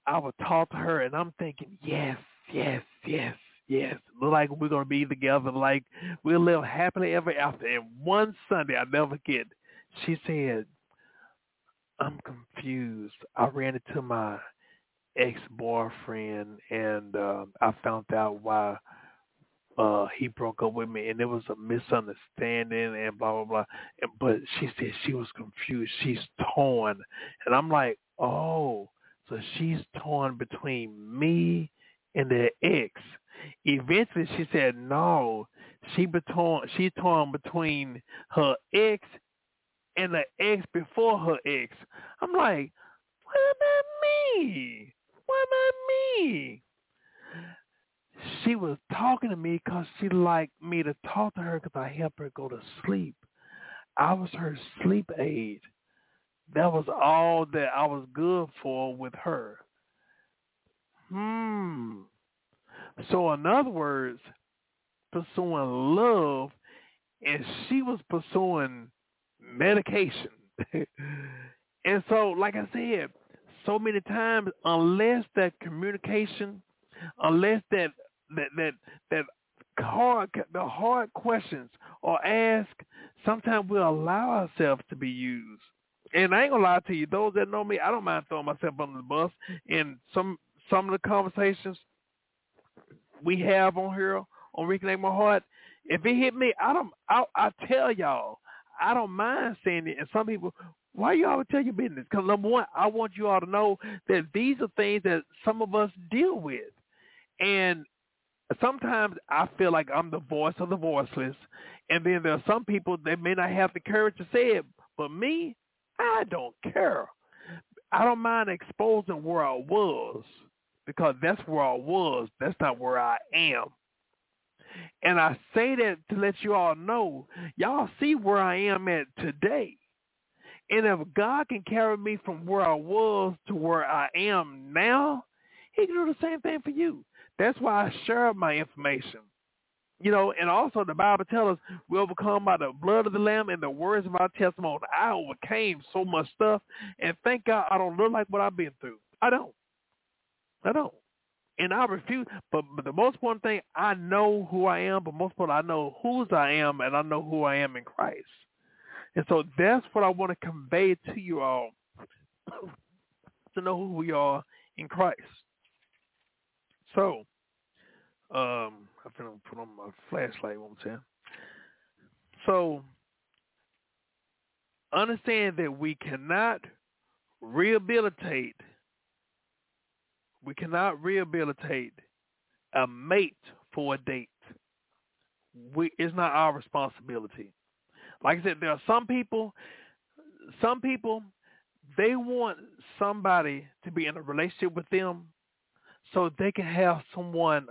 I would talk to her, and I'm thinking, yes, yes, yes, yes. Look like we're gonna be together. Like we'll live happily ever after. And one Sunday, I never forget. She said, I'm confused. I ran into my ex-boyfriend and uh, I found out why uh he broke up with me and it was a misunderstanding and blah blah blah and, but she said she was confused she's torn and i'm like oh so she's torn between me and the ex eventually she said no she torn she torn between her ex and the ex before her ex. I'm like, what about me? What about me? She was talking to me because she liked me to talk to her because I helped her go to sleep. I was her sleep aid. That was all that I was good for with her. Hmm. So in other words, pursuing love, and she was pursuing medication. [LAUGHS] and so, like I said, so many times, unless that communication, unless that that that that hard the hard questions are asked, sometimes we allow ourselves to be used. And I ain't gonna lie to you, those that know me, I don't mind throwing myself under the bus. In some some of the conversations we have on here on Reconnect My Heart, if it hit me, I don't I I tell y'all, I don't mind saying it. And some people, why you always tell your business? Because number one, I want you all to know that these are things that some of us deal with. And sometimes I feel like I'm the voice of the voiceless. And then there are some people that may not have the courage to say it. But me, I don't care. I don't mind exposing where I was because that's where I was. That's not where I am. And I say that to let you all know, y'all see where I am at today. And if God can carry me from where I was to where I am now, he can do the same thing for you. That's why I share my information. You know, and also the Bible tells us we overcome by the blood of the Lamb and the words of our testimony. I overcame so much stuff, and thank God I don't look like what I've been through. I don't. I don't and I refuse. But, but the most important thing, I know who I am, but most important, I know whose I am, and I know who I am in Christ. And so that's what I want to convey to you all, [COUGHS] to know who we are in Christ. So, um, I'm to put on my flashlight one time. So understand that we cannot rehabilitate we cannot rehabilitate a mate for a date. We, it's not our responsibility. Like I said, there are some people, some people, they want somebody to be in a relationship with them so they can have someone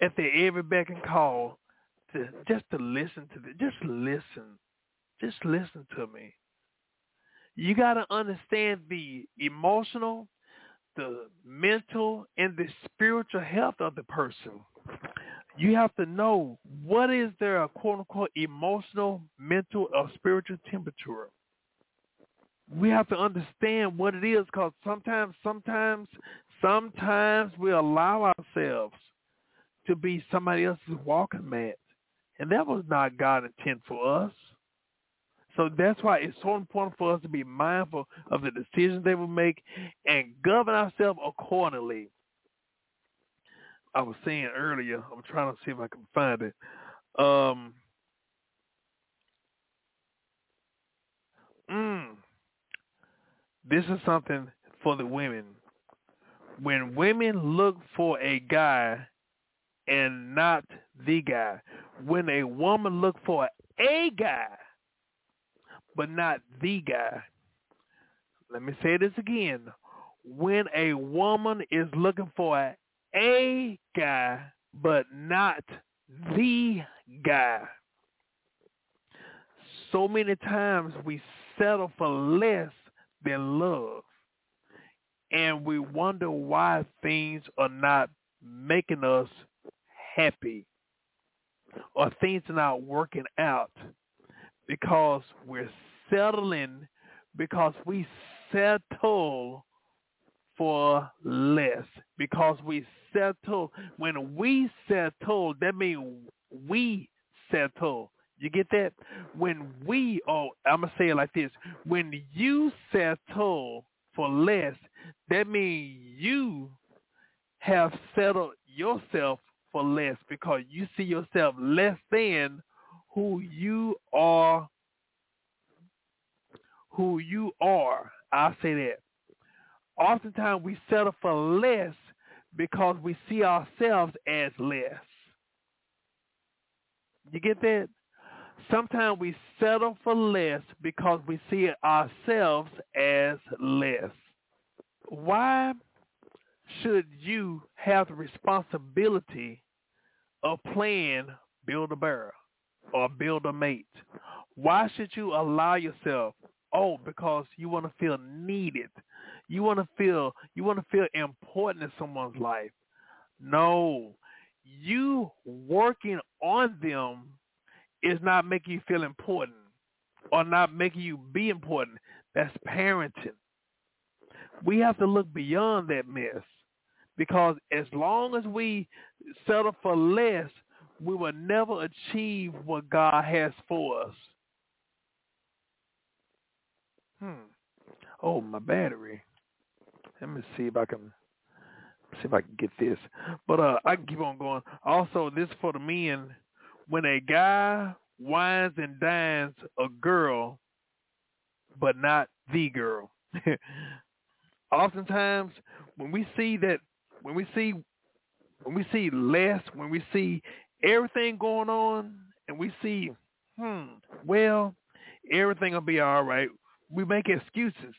at their every beck and call to just to listen to the, Just listen. Just listen to me. You got to understand the emotional, the mental, and the spiritual health of the person. You have to know what is their quote unquote emotional, mental, or spiritual temperature. We have to understand what it is because sometimes, sometimes, sometimes we allow ourselves to be somebody else's walking mat. And that was not God's intent for us. So that's why it's so important for us to be mindful of the decisions they will make and govern ourselves accordingly. I was saying earlier, I'm trying to see if I can find it. Um, mm, this is something for the women. When women look for a guy and not the guy, when a woman look for a guy but not the guy. Let me say this again. When a woman is looking for a guy, but not the guy, so many times we settle for less than love. And we wonder why things are not making us happy or things are not working out because we're settling because we settle for less. Because we settle when we settle that means we settle. You get that? When we oh i'm gonna say it like this. When you settle for less that means you have settled yourself for less because you see yourself less than who you are who you are. I'll say that. Oftentimes we settle for less because we see ourselves as less. You get that? Sometimes we settle for less because we see ourselves as less. Why should you have the responsibility of playing build a bear or build a mate? Why should you allow yourself Oh, because you want to feel needed. You want to feel you want to feel important in someone's life. No. You working on them is not making you feel important or not making you be important. That's parenting. We have to look beyond that mess because as long as we settle for less, we will never achieve what God has for us. Hmm. Oh, my battery. Let me see if I can see if I can get this. But uh I can keep on going. Also, this for the men. When a guy wines and dines a girl, but not the girl. [LAUGHS] Oftentimes, when we see that, when we see, when we see less, when we see everything going on, and we see, hmm, well, everything will be all right we make excuses.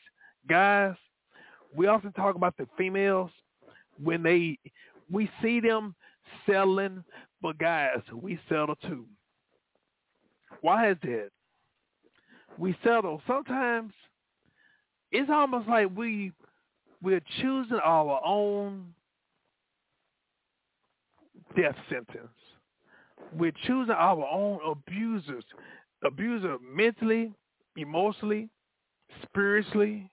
Guys, we often talk about the females when they we see them selling, but guys, we settle too. Why is that? We settle. Sometimes it's almost like we we're choosing our own death sentence. We're choosing our own abusers, abuser mentally, emotionally, spiritually.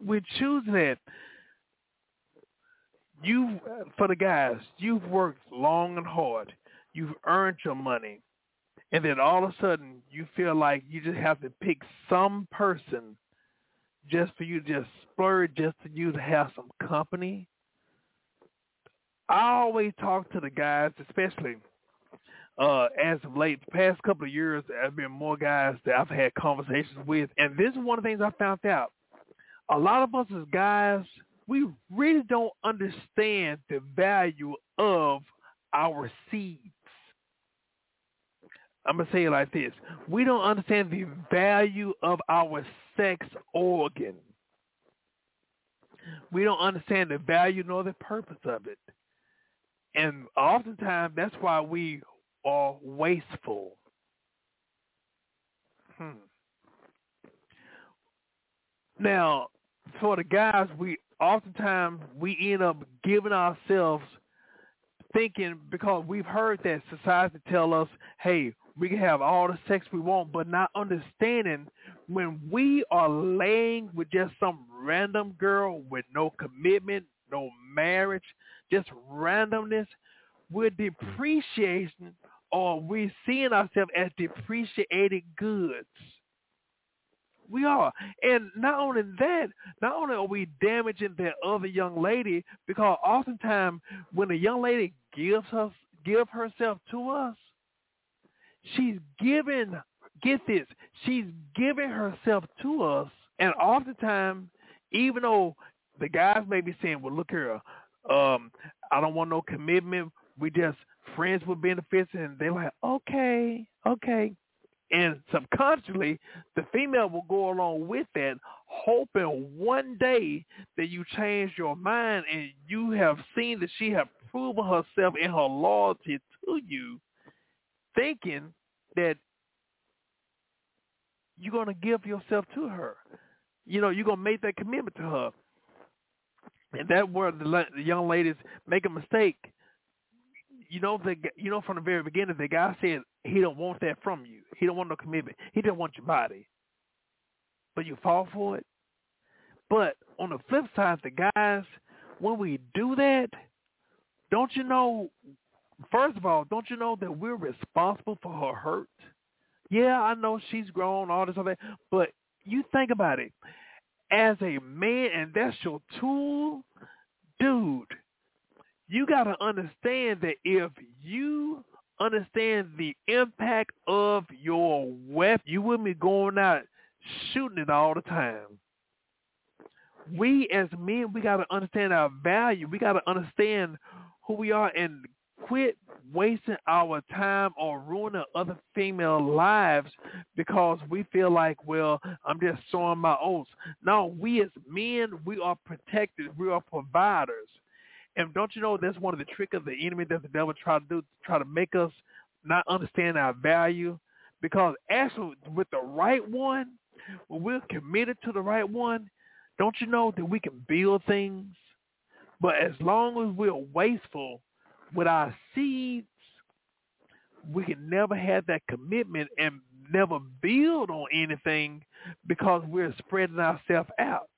We're choosing it. You, for the guys, you've worked long and hard. You've earned your money. And then all of a sudden you feel like you just have to pick some person just for you to just splurge, just for you to have some company. I always talk to the guys, especially uh, as of late, the past couple of years, there have been more guys that I've had conversations with, and this is one of the things I found out. A lot of us as guys, we really don't understand the value of our seeds. I'm gonna say it like this: We don't understand the value of our sex organ. We don't understand the value nor the purpose of it. And oftentimes that's why we are wasteful. Hmm. Now, for the guys, we oftentimes we end up giving ourselves thinking because we've heard that society tell us, hey, we can have all the sex we want, but not understanding when we are laying with just some random girl with no commitment, no marriage, just randomness, we're depreciating or we're seeing ourselves as depreciated goods. We are. And not only that, not only are we damaging that other young lady, because oftentimes when a young lady gives her give herself to us, she's giving get this, she's giving herself to us and oftentimes even though the guys may be saying, Well look here, um, I don't want no commitment, we just friends with benefits and they're like, Okay, okay. And subconsciously, the female will go along with that, hoping one day that you change your mind and you have seen that she have proven herself in her loyalty to you, thinking that you're going to give yourself to her. You know, you're going to make that commitment to her. And that where the, the young ladies make a mistake you know the you know from the very beginning the guy said he don't want that from you. He don't want no commitment. He just want your body. But you fall for it. But on the flip side, the guys, when we do that, don't you know? First of all, don't you know that we're responsible for her hurt? Yeah, I know she's grown, all this other, but you think about it. As a man, and that's your tool, dude you got to understand that if you understand the impact of your weapon, you wouldn't be going out shooting it all the time. We as men, we got to understand our value. We got to understand who we are and quit wasting our time or ruining other female lives because we feel like, well, I'm just sowing my oats. No, we as men, we are protected. We are providers. And don't you know that's one of the trick of the enemy that the devil try to do, try to make us not understand our value? Because actually, with the right one, when we're committed to the right one, don't you know that we can build things? But as long as we're wasteful with our seeds, we can never have that commitment and never build on anything because we're spreading ourselves out.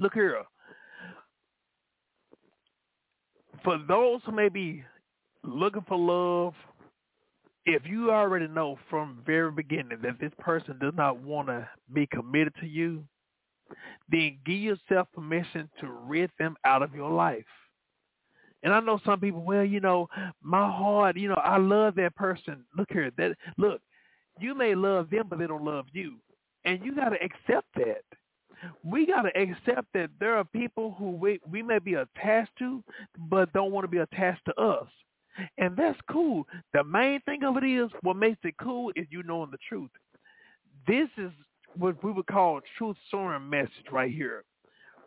Look here for those who may be looking for love, if you already know from very beginning that this person does not want to be committed to you, then give yourself permission to rid them out of your life. And I know some people, well, you know, my heart, you know, I love that person. Look here, that look, you may love them, but they don't love you, and you got to accept that we got to accept that there are people who we, we may be attached to, but don't want to be attached to us. And that's cool. The main thing of it is what makes it cool is you knowing the truth. This is what we would call truth sowing message right here.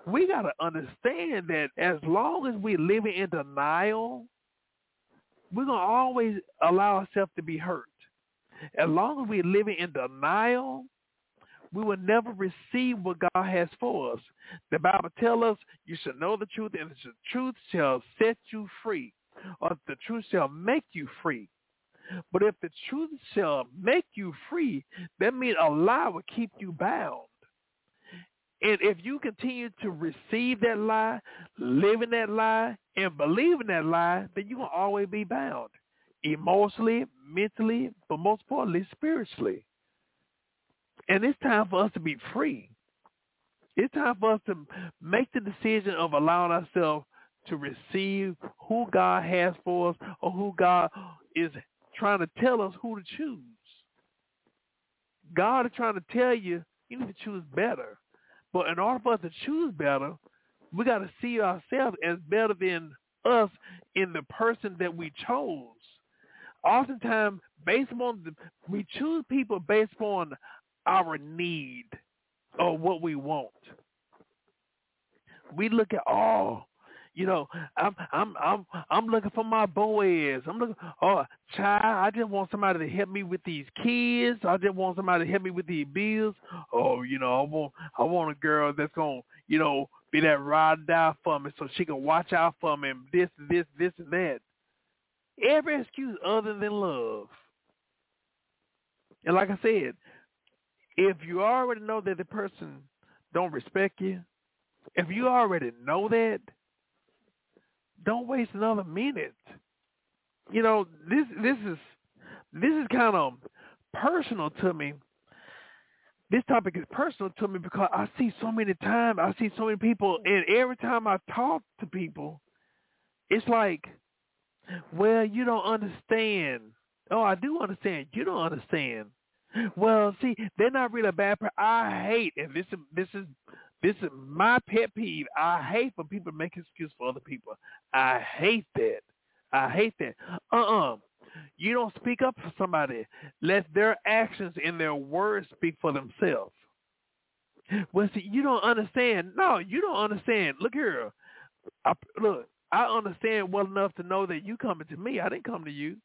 We got to understand that as long as we live in denial, we're going to always allow ourselves to be hurt. As long as we're living in denial, we will never receive what God has for us. The Bible tells us you should know the truth and the truth shall set you free or the truth shall make you free. But if the truth shall make you free, that means a lie will keep you bound. And if you continue to receive that lie, live in that lie, and believe in that lie, then you will always be bound. Emotionally, mentally, but most importantly, spiritually. And it's time for us to be free. It's time for us to make the decision of allowing ourselves to receive who God has for us or who God is trying to tell us who to choose. God is trying to tell you you need to choose better. But in order for us to choose better, we got to see ourselves as better than us in the person that we chose. Oftentimes, based on the, we choose people based on our need or what we want. We look at oh, you know, I'm I'm I'm I'm looking for my boys. I'm looking oh child, I just want somebody to help me with these kids. I just want somebody to help me with these bills. Oh, you know, I want I want a girl that's gonna, you know, be that ride die for me so she can watch out for me and this, this, this and that. Every excuse other than love. And like I said, if you already know that the person don't respect you, if you already know that, don't waste another minute. You know, this this is this is kind of personal to me. This topic is personal to me because I see so many times, I see so many people, and every time I talk to people, it's like, well, you don't understand. Oh, I do understand. You don't understand. Well, see, they're not really a bad person. I hate, and this is this is this is my pet peeve. I hate when people make excuses for other people. I hate that. I hate that. Uh-uh. You don't speak up for somebody. Let their actions and their words speak for themselves. Well, see, you don't understand. No, you don't understand. Look here. I, look, I understand well enough to know that you coming to me. I didn't come to you.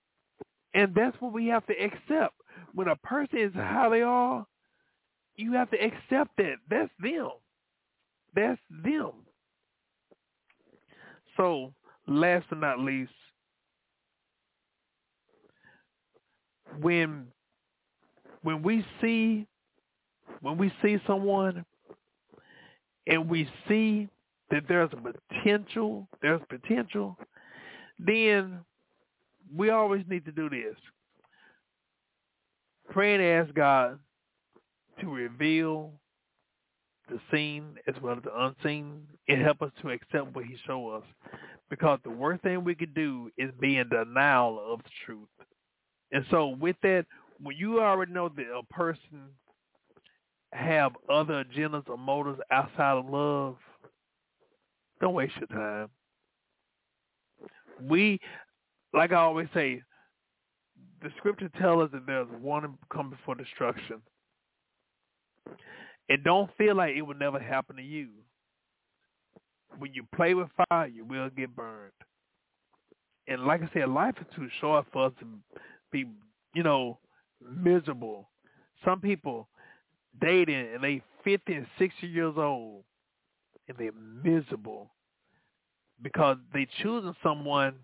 And that's what we have to accept. When a person is how they are, you have to accept that. That's them. That's them. So, last but not least, when when we see when we see someone and we see that there's a potential, there's potential, then we always need to do this. Pray and ask God to reveal the seen as well as the unseen and help us to accept what he shows us. Because the worst thing we could do is be in denial of the truth. And so with that, when you already know that a person have other agendas or motives outside of love, don't waste your time. We, like I always say, the scripture tells us that there's one coming for destruction. And don't feel like it will never happen to you. When you play with fire, you will get burned. And like I said, life is too short for us to be, you know, miserable. Some people dating and they 50 and 60 years old and they're miserable because they choosing someone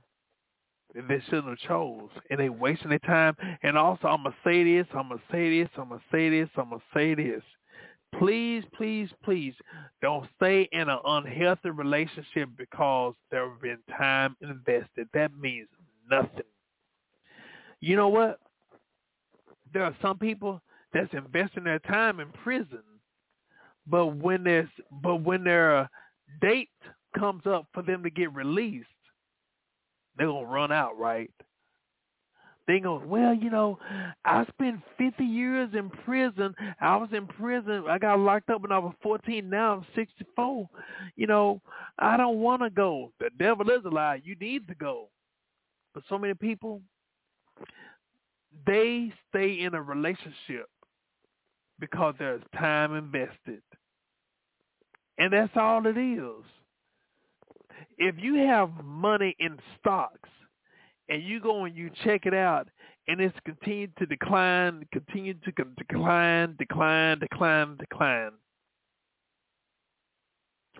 that they shouldn't have chose and they wasting their time. And also, I'm to say this, I'm to say this, I'm to say this, I'm to say this. Please, please, please don't stay in an unhealthy relationship because there have been time invested. That means nothing. You know what? There are some people that's investing their time in prison, but when there's but when their date comes up for them to get released, they're gonna run out, right? They go, well, you know, I spent 50 years in prison. I was in prison. I got locked up when I was 14. Now I'm 64. You know, I don't want to go. The devil is a lie. You need to go. But so many people, they stay in a relationship because there's time invested. And that's all it is. If you have money in stocks and you go and you check it out and it's continued to decline, continue to decline, decline, decline, decline,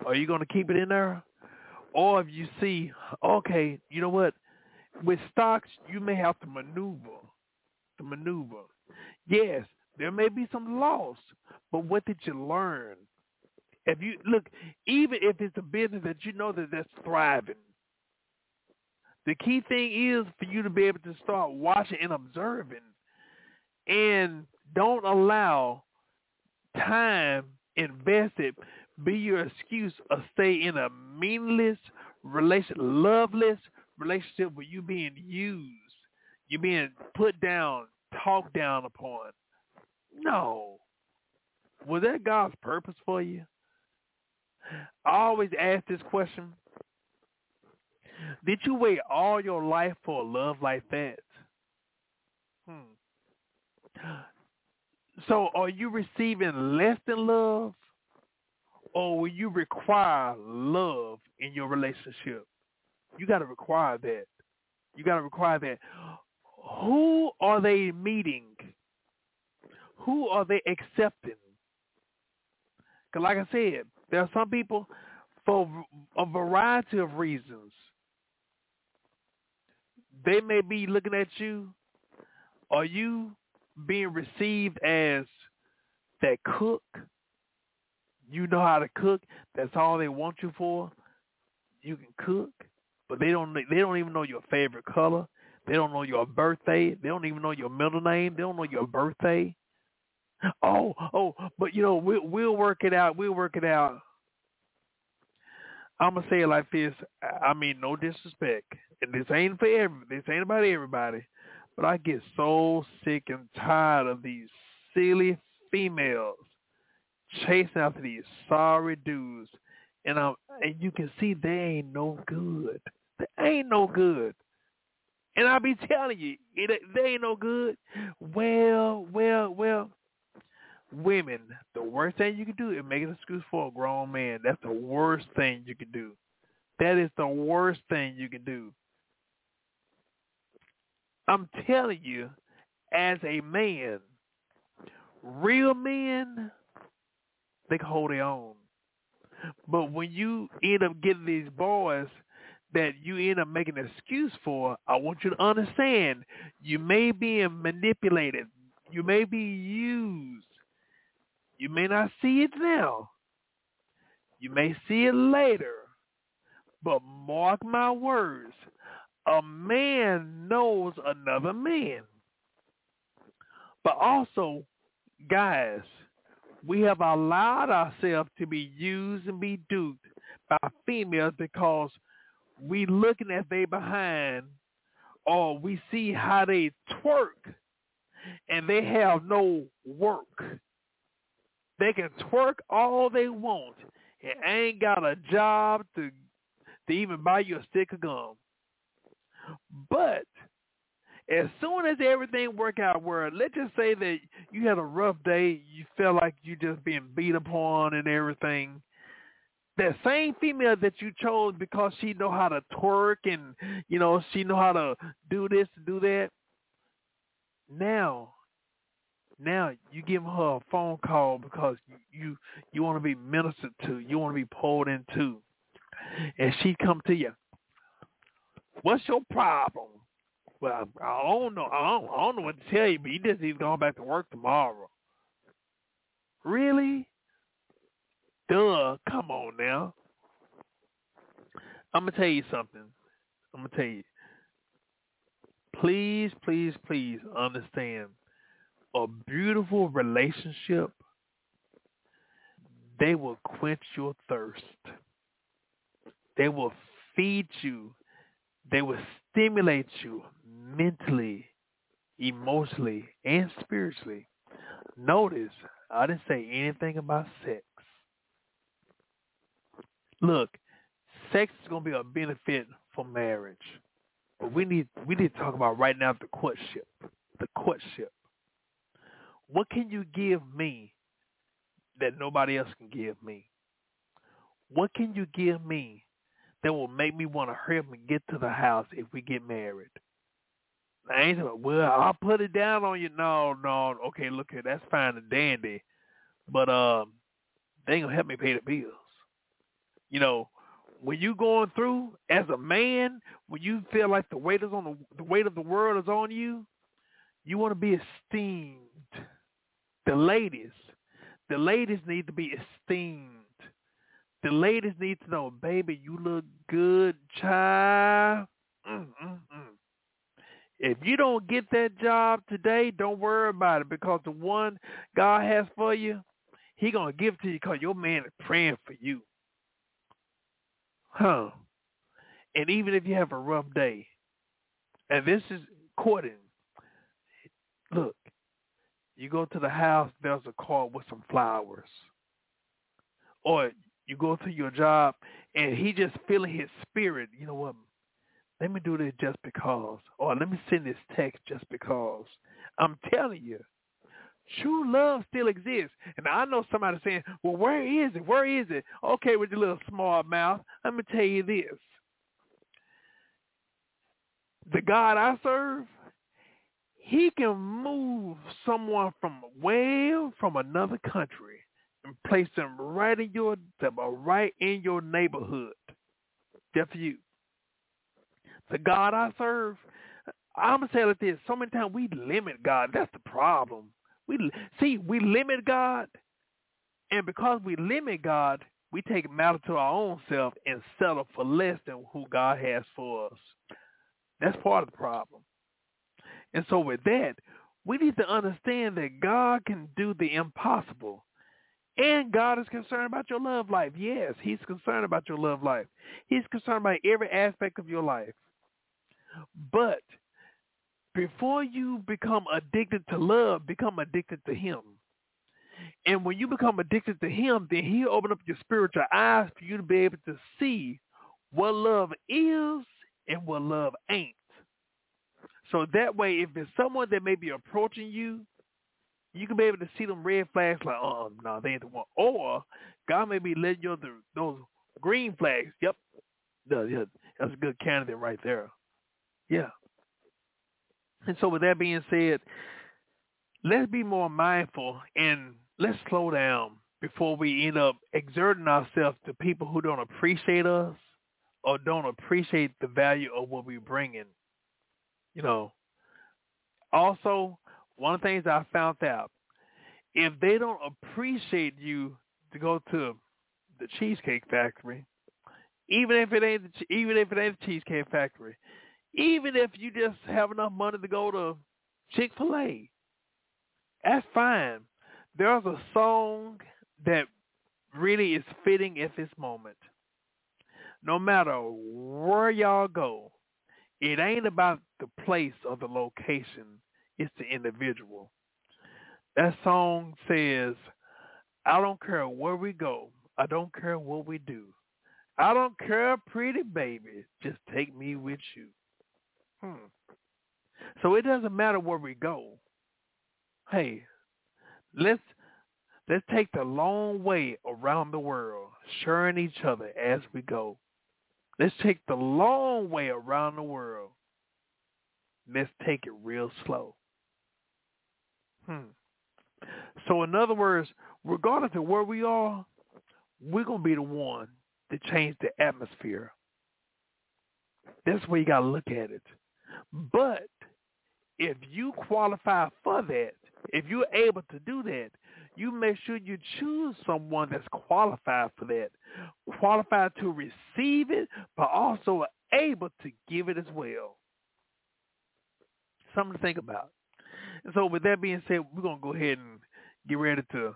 are you going to keep it in there? Or if you see, okay, you know what? With stocks, you may have to maneuver to maneuver. Yes, there may be some loss, but what did you learn? If you look, even if it's a business that you know that that's thriving, the key thing is for you to be able to start watching and observing, and don't allow time invested be your excuse or stay in a meaningless relation, loveless relationship where you being used You're being put down, talked down upon. No. Was that God's purpose for you? I always ask this question. Did you wait all your life for a love like that? Hmm. So are you receiving less than love? Or will you require love in your relationship? You got to require that. You got to require that. Who are they meeting? Who are they accepting? Because like I said, there are some people for a variety of reasons. They may be looking at you. Are you being received as that cook? You know how to cook. That's all they want you for. You can cook, but they don't. They don't even know your favorite color. They don't know your birthday. They don't even know your middle name. They don't know your birthday. Oh, oh, but you know we'll we'll work it out. We'll work it out. I'm gonna say it like this. I mean, no disrespect, and this ain't for every. This ain't about everybody, but I get so sick and tired of these silly females chasing after these sorry dudes, and I'm and you can see they ain't no good. They ain't no good. And I be telling you, it, they ain't no good. Well, well, well women, the worst thing you can do is make an excuse for a grown man. That's the worst thing you can do. That is the worst thing you can do. I'm telling you, as a man, real men, they can hold their own. But when you end up getting these boys that you end up making an excuse for, I want you to understand you may be manipulated. You may be used you may not see it now. You may see it later. But mark my words, a man knows another man. But also, guys, we have allowed ourselves to be used and be duped by females because we looking at they behind or we see how they twerk and they have no work. They can twerk all they want and ain't got a job to to even buy you a stick of gum. But as soon as everything work out where let's just say that you had a rough day, you felt like you just being beat upon and everything. That same female that you chose because she know how to twerk and you know she know how to do this and do that. Now now you give her a phone call because you you want to be ministered to, you want to be poured into, and she come to you. What's your problem? Well, I don't know. I don't, I don't know what to tell you, but you just he's going back to work tomorrow. Really? Duh. Come on now. I'm gonna tell you something. I'm gonna tell you. Please, please, please understand a beautiful relationship, they will quench your thirst. They will feed you. They will stimulate you mentally, emotionally, and spiritually. Notice, I didn't say anything about sex. Look, sex is going to be a benefit for marriage. But we need we need to talk about right now the courtship. The courtship. What can you give me that nobody else can give me? What can you give me that will make me want to hurry up and get to the house if we get married? I ain't saying, well, I'll put it down on you. No, no, okay, look here, that's fine and dandy, but um, they ain't gonna help me pay the bills. You know, when you going through as a man, when you feel like the weight is on the the weight of the world is on you, you want to be esteemed the ladies, the ladies need to be esteemed. The ladies need to know, baby, you look good, child. Mm-mm-mm. If you don't get that job today, don't worry about it because the one God has for you, he going to give it to you because your man is praying for you. Huh. And even if you have a rough day, and this is courting. Look, you go to the house, there's a card with some flowers. Or you go to your job and he just feeling his spirit, you know what? Let me do this just because. Or let me send this text just because. I'm telling you, true love still exists. And I know somebody saying, well, where is it? Where is it? Okay, with your little small mouth, let me tell you this. The God I serve, he can move someone from way from another country and place them right in your right in your neighborhood. Just you. The God I serve, I'm gonna say like this: so many times we limit God. That's the problem. We see we limit God, and because we limit God, we take matter to our own self and settle for less than who God has for us. That's part of the problem. And so with that, we need to understand that God can do the impossible. And God is concerned about your love life. Yes, he's concerned about your love life. He's concerned about every aspect of your life. But before you become addicted to love, become addicted to him. And when you become addicted to him, then he'll open up your spiritual eyes for you to be able to see what love is and what love ain't. So that way, if it's someone that may be approaching you, you can be able to see them red flags like, uh-uh, oh, no, they ain't the one. Or God may be letting you the, those green flags. Yep, that's a good candidate right there. Yeah. And so with that being said, let's be more mindful and let's slow down before we end up exerting ourselves to people who don't appreciate us or don't appreciate the value of what we're bringing. You know, also, one of the things I found out, if they don't appreciate you to go to the Cheesecake Factory, even if it ain't even if it ain't the Cheesecake Factory, even if you just have enough money to go to Chick Fil A, that's fine. There's a song that really is fitting at this moment. No matter where y'all go, it ain't about the place or the location. It's the individual. That song says, I don't care where we go. I don't care what we do. I don't care, pretty baby. Just take me with you. Hmm. So it doesn't matter where we go. Hey, let's let's take the long way around the world, sharing each other as we go. Let's take the long way around the world. Let's take it real slow. Hmm. So in other words, regardless of where we are, we're gonna be the one to change the atmosphere. That's where you gotta look at it. But if you qualify for that, if you're able to do that, you make sure you choose someone that's qualified for that, qualified to receive it, but also able to give it as well. Something to think about. And so with that being said, we're going to go ahead and get ready to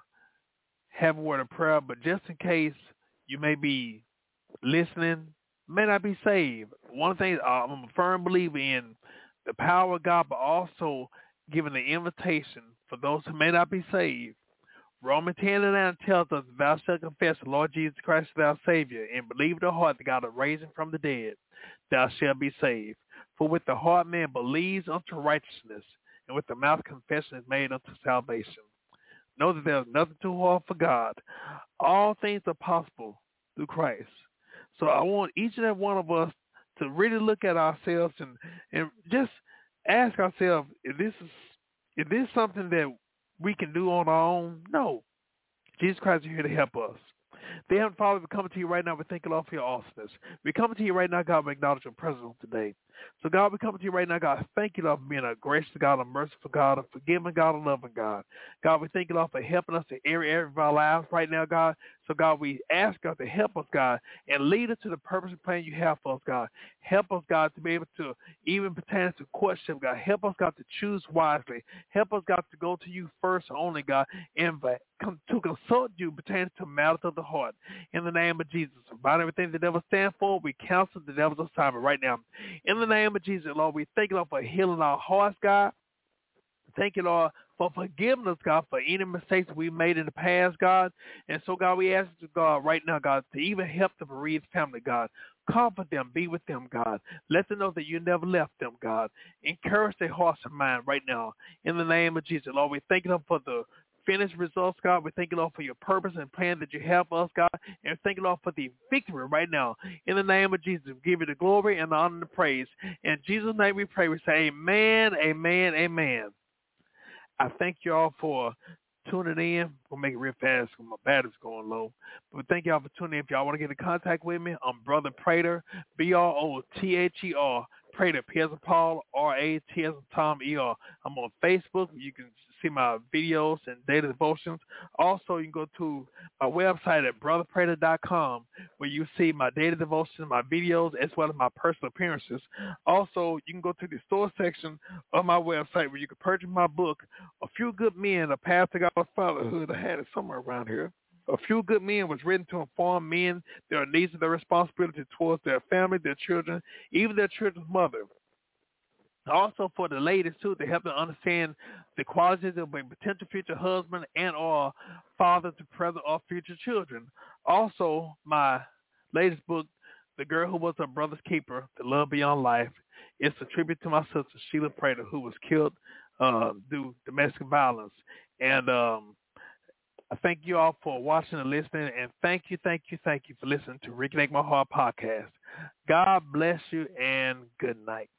have a word of prayer, but just in case you may be listening may not be saved. One thing uh, I'm a firm believer in the power of God, but also giving the invitation for those who may not be saved. Romans 10 and 9 tells us, Thou shalt confess the Lord Jesus Christ as thy Savior, and believe the heart that God is raising from the dead, thou shalt be saved. For with the heart man believes unto righteousness, and with the mouth confession is made unto salvation. Know that there is nothing too hard for God. All things are possible through Christ. So I want each and every one of us to really look at ourselves and and just ask ourselves if this is if this is something that we can do on our own. No, Jesus Christ is here to help us. Dear Heavenly Father, we come to you right now. We thank you, Lord, for your awesomeness. We come to you right now, God, we acknowledge your presence today. So, God, we come to you right now, God. Thank you, Lord, for being a gracious God, a merciful God, a forgiving God, a loving God. God, we thank you, Lord, for helping us in every area of our lives right now, God. So God, we ask God to help us, God, and lead us to the purpose and plan you have for us, God. Help us, God, to be able to even pertain to question, God. Help us, God, to choose wisely. Help us, God, to go to you first only, God, and to consult you pertaining to matters of the heart. In the name of Jesus, about everything the devil stands for, we counsel the devil's assignment right now. In the name of Jesus, Lord, we thank you, Lord, for healing our hearts, God. Thank you, Lord, for forgiveness, God, for any mistakes we made in the past, God. And so, God, we ask you, God, right now, God, to even help the bereaved family, God. Comfort them, be with them, God. Let them know that you never left them, God. Encourage their hearts and mind right now. In the name of Jesus, Lord, we thank you for the finished results, God. We thank you, Lord, for your purpose and plan that you have for us, God. And thank you, Lord, for the victory right now. In the name of Jesus, give you the glory and the honor and the praise. In Jesus' name we pray. We say amen, amen, amen. I thank y'all for tuning in. We'll make it real fast because my battery's going low. But thank y'all for tuning in. If y'all want to get in contact with me, I'm Brother Prater, B-R-O-T-H-E-R, Prater, P as Paul, R-A-T as Tom, E-R. I'm on Facebook. You can see my videos and daily devotions. Also, you can go to my website at brotherprater.com where you see my daily devotions, my videos, as well as my personal appearances. Also, you can go to the store section of my website where you can purchase my book, A Few Good Men, A Path to God's Fatherhood. I had it somewhere around here. A Few Good Men was written to inform men their needs and their responsibility towards their family, their children, even their children's mother also for the ladies too to help them understand the qualities of a potential future husband and or father to present or future children. Also, my latest book, The Girl Who Was Her Brother's Keeper, The Love Beyond Life, is a tribute to my sister Sheila Prater, who was killed uh, due domestic violence. And um, I thank you all for watching and listening, and thank you, thank you, thank you for listening to Reconnect My Heart podcast. God bless you, and good night.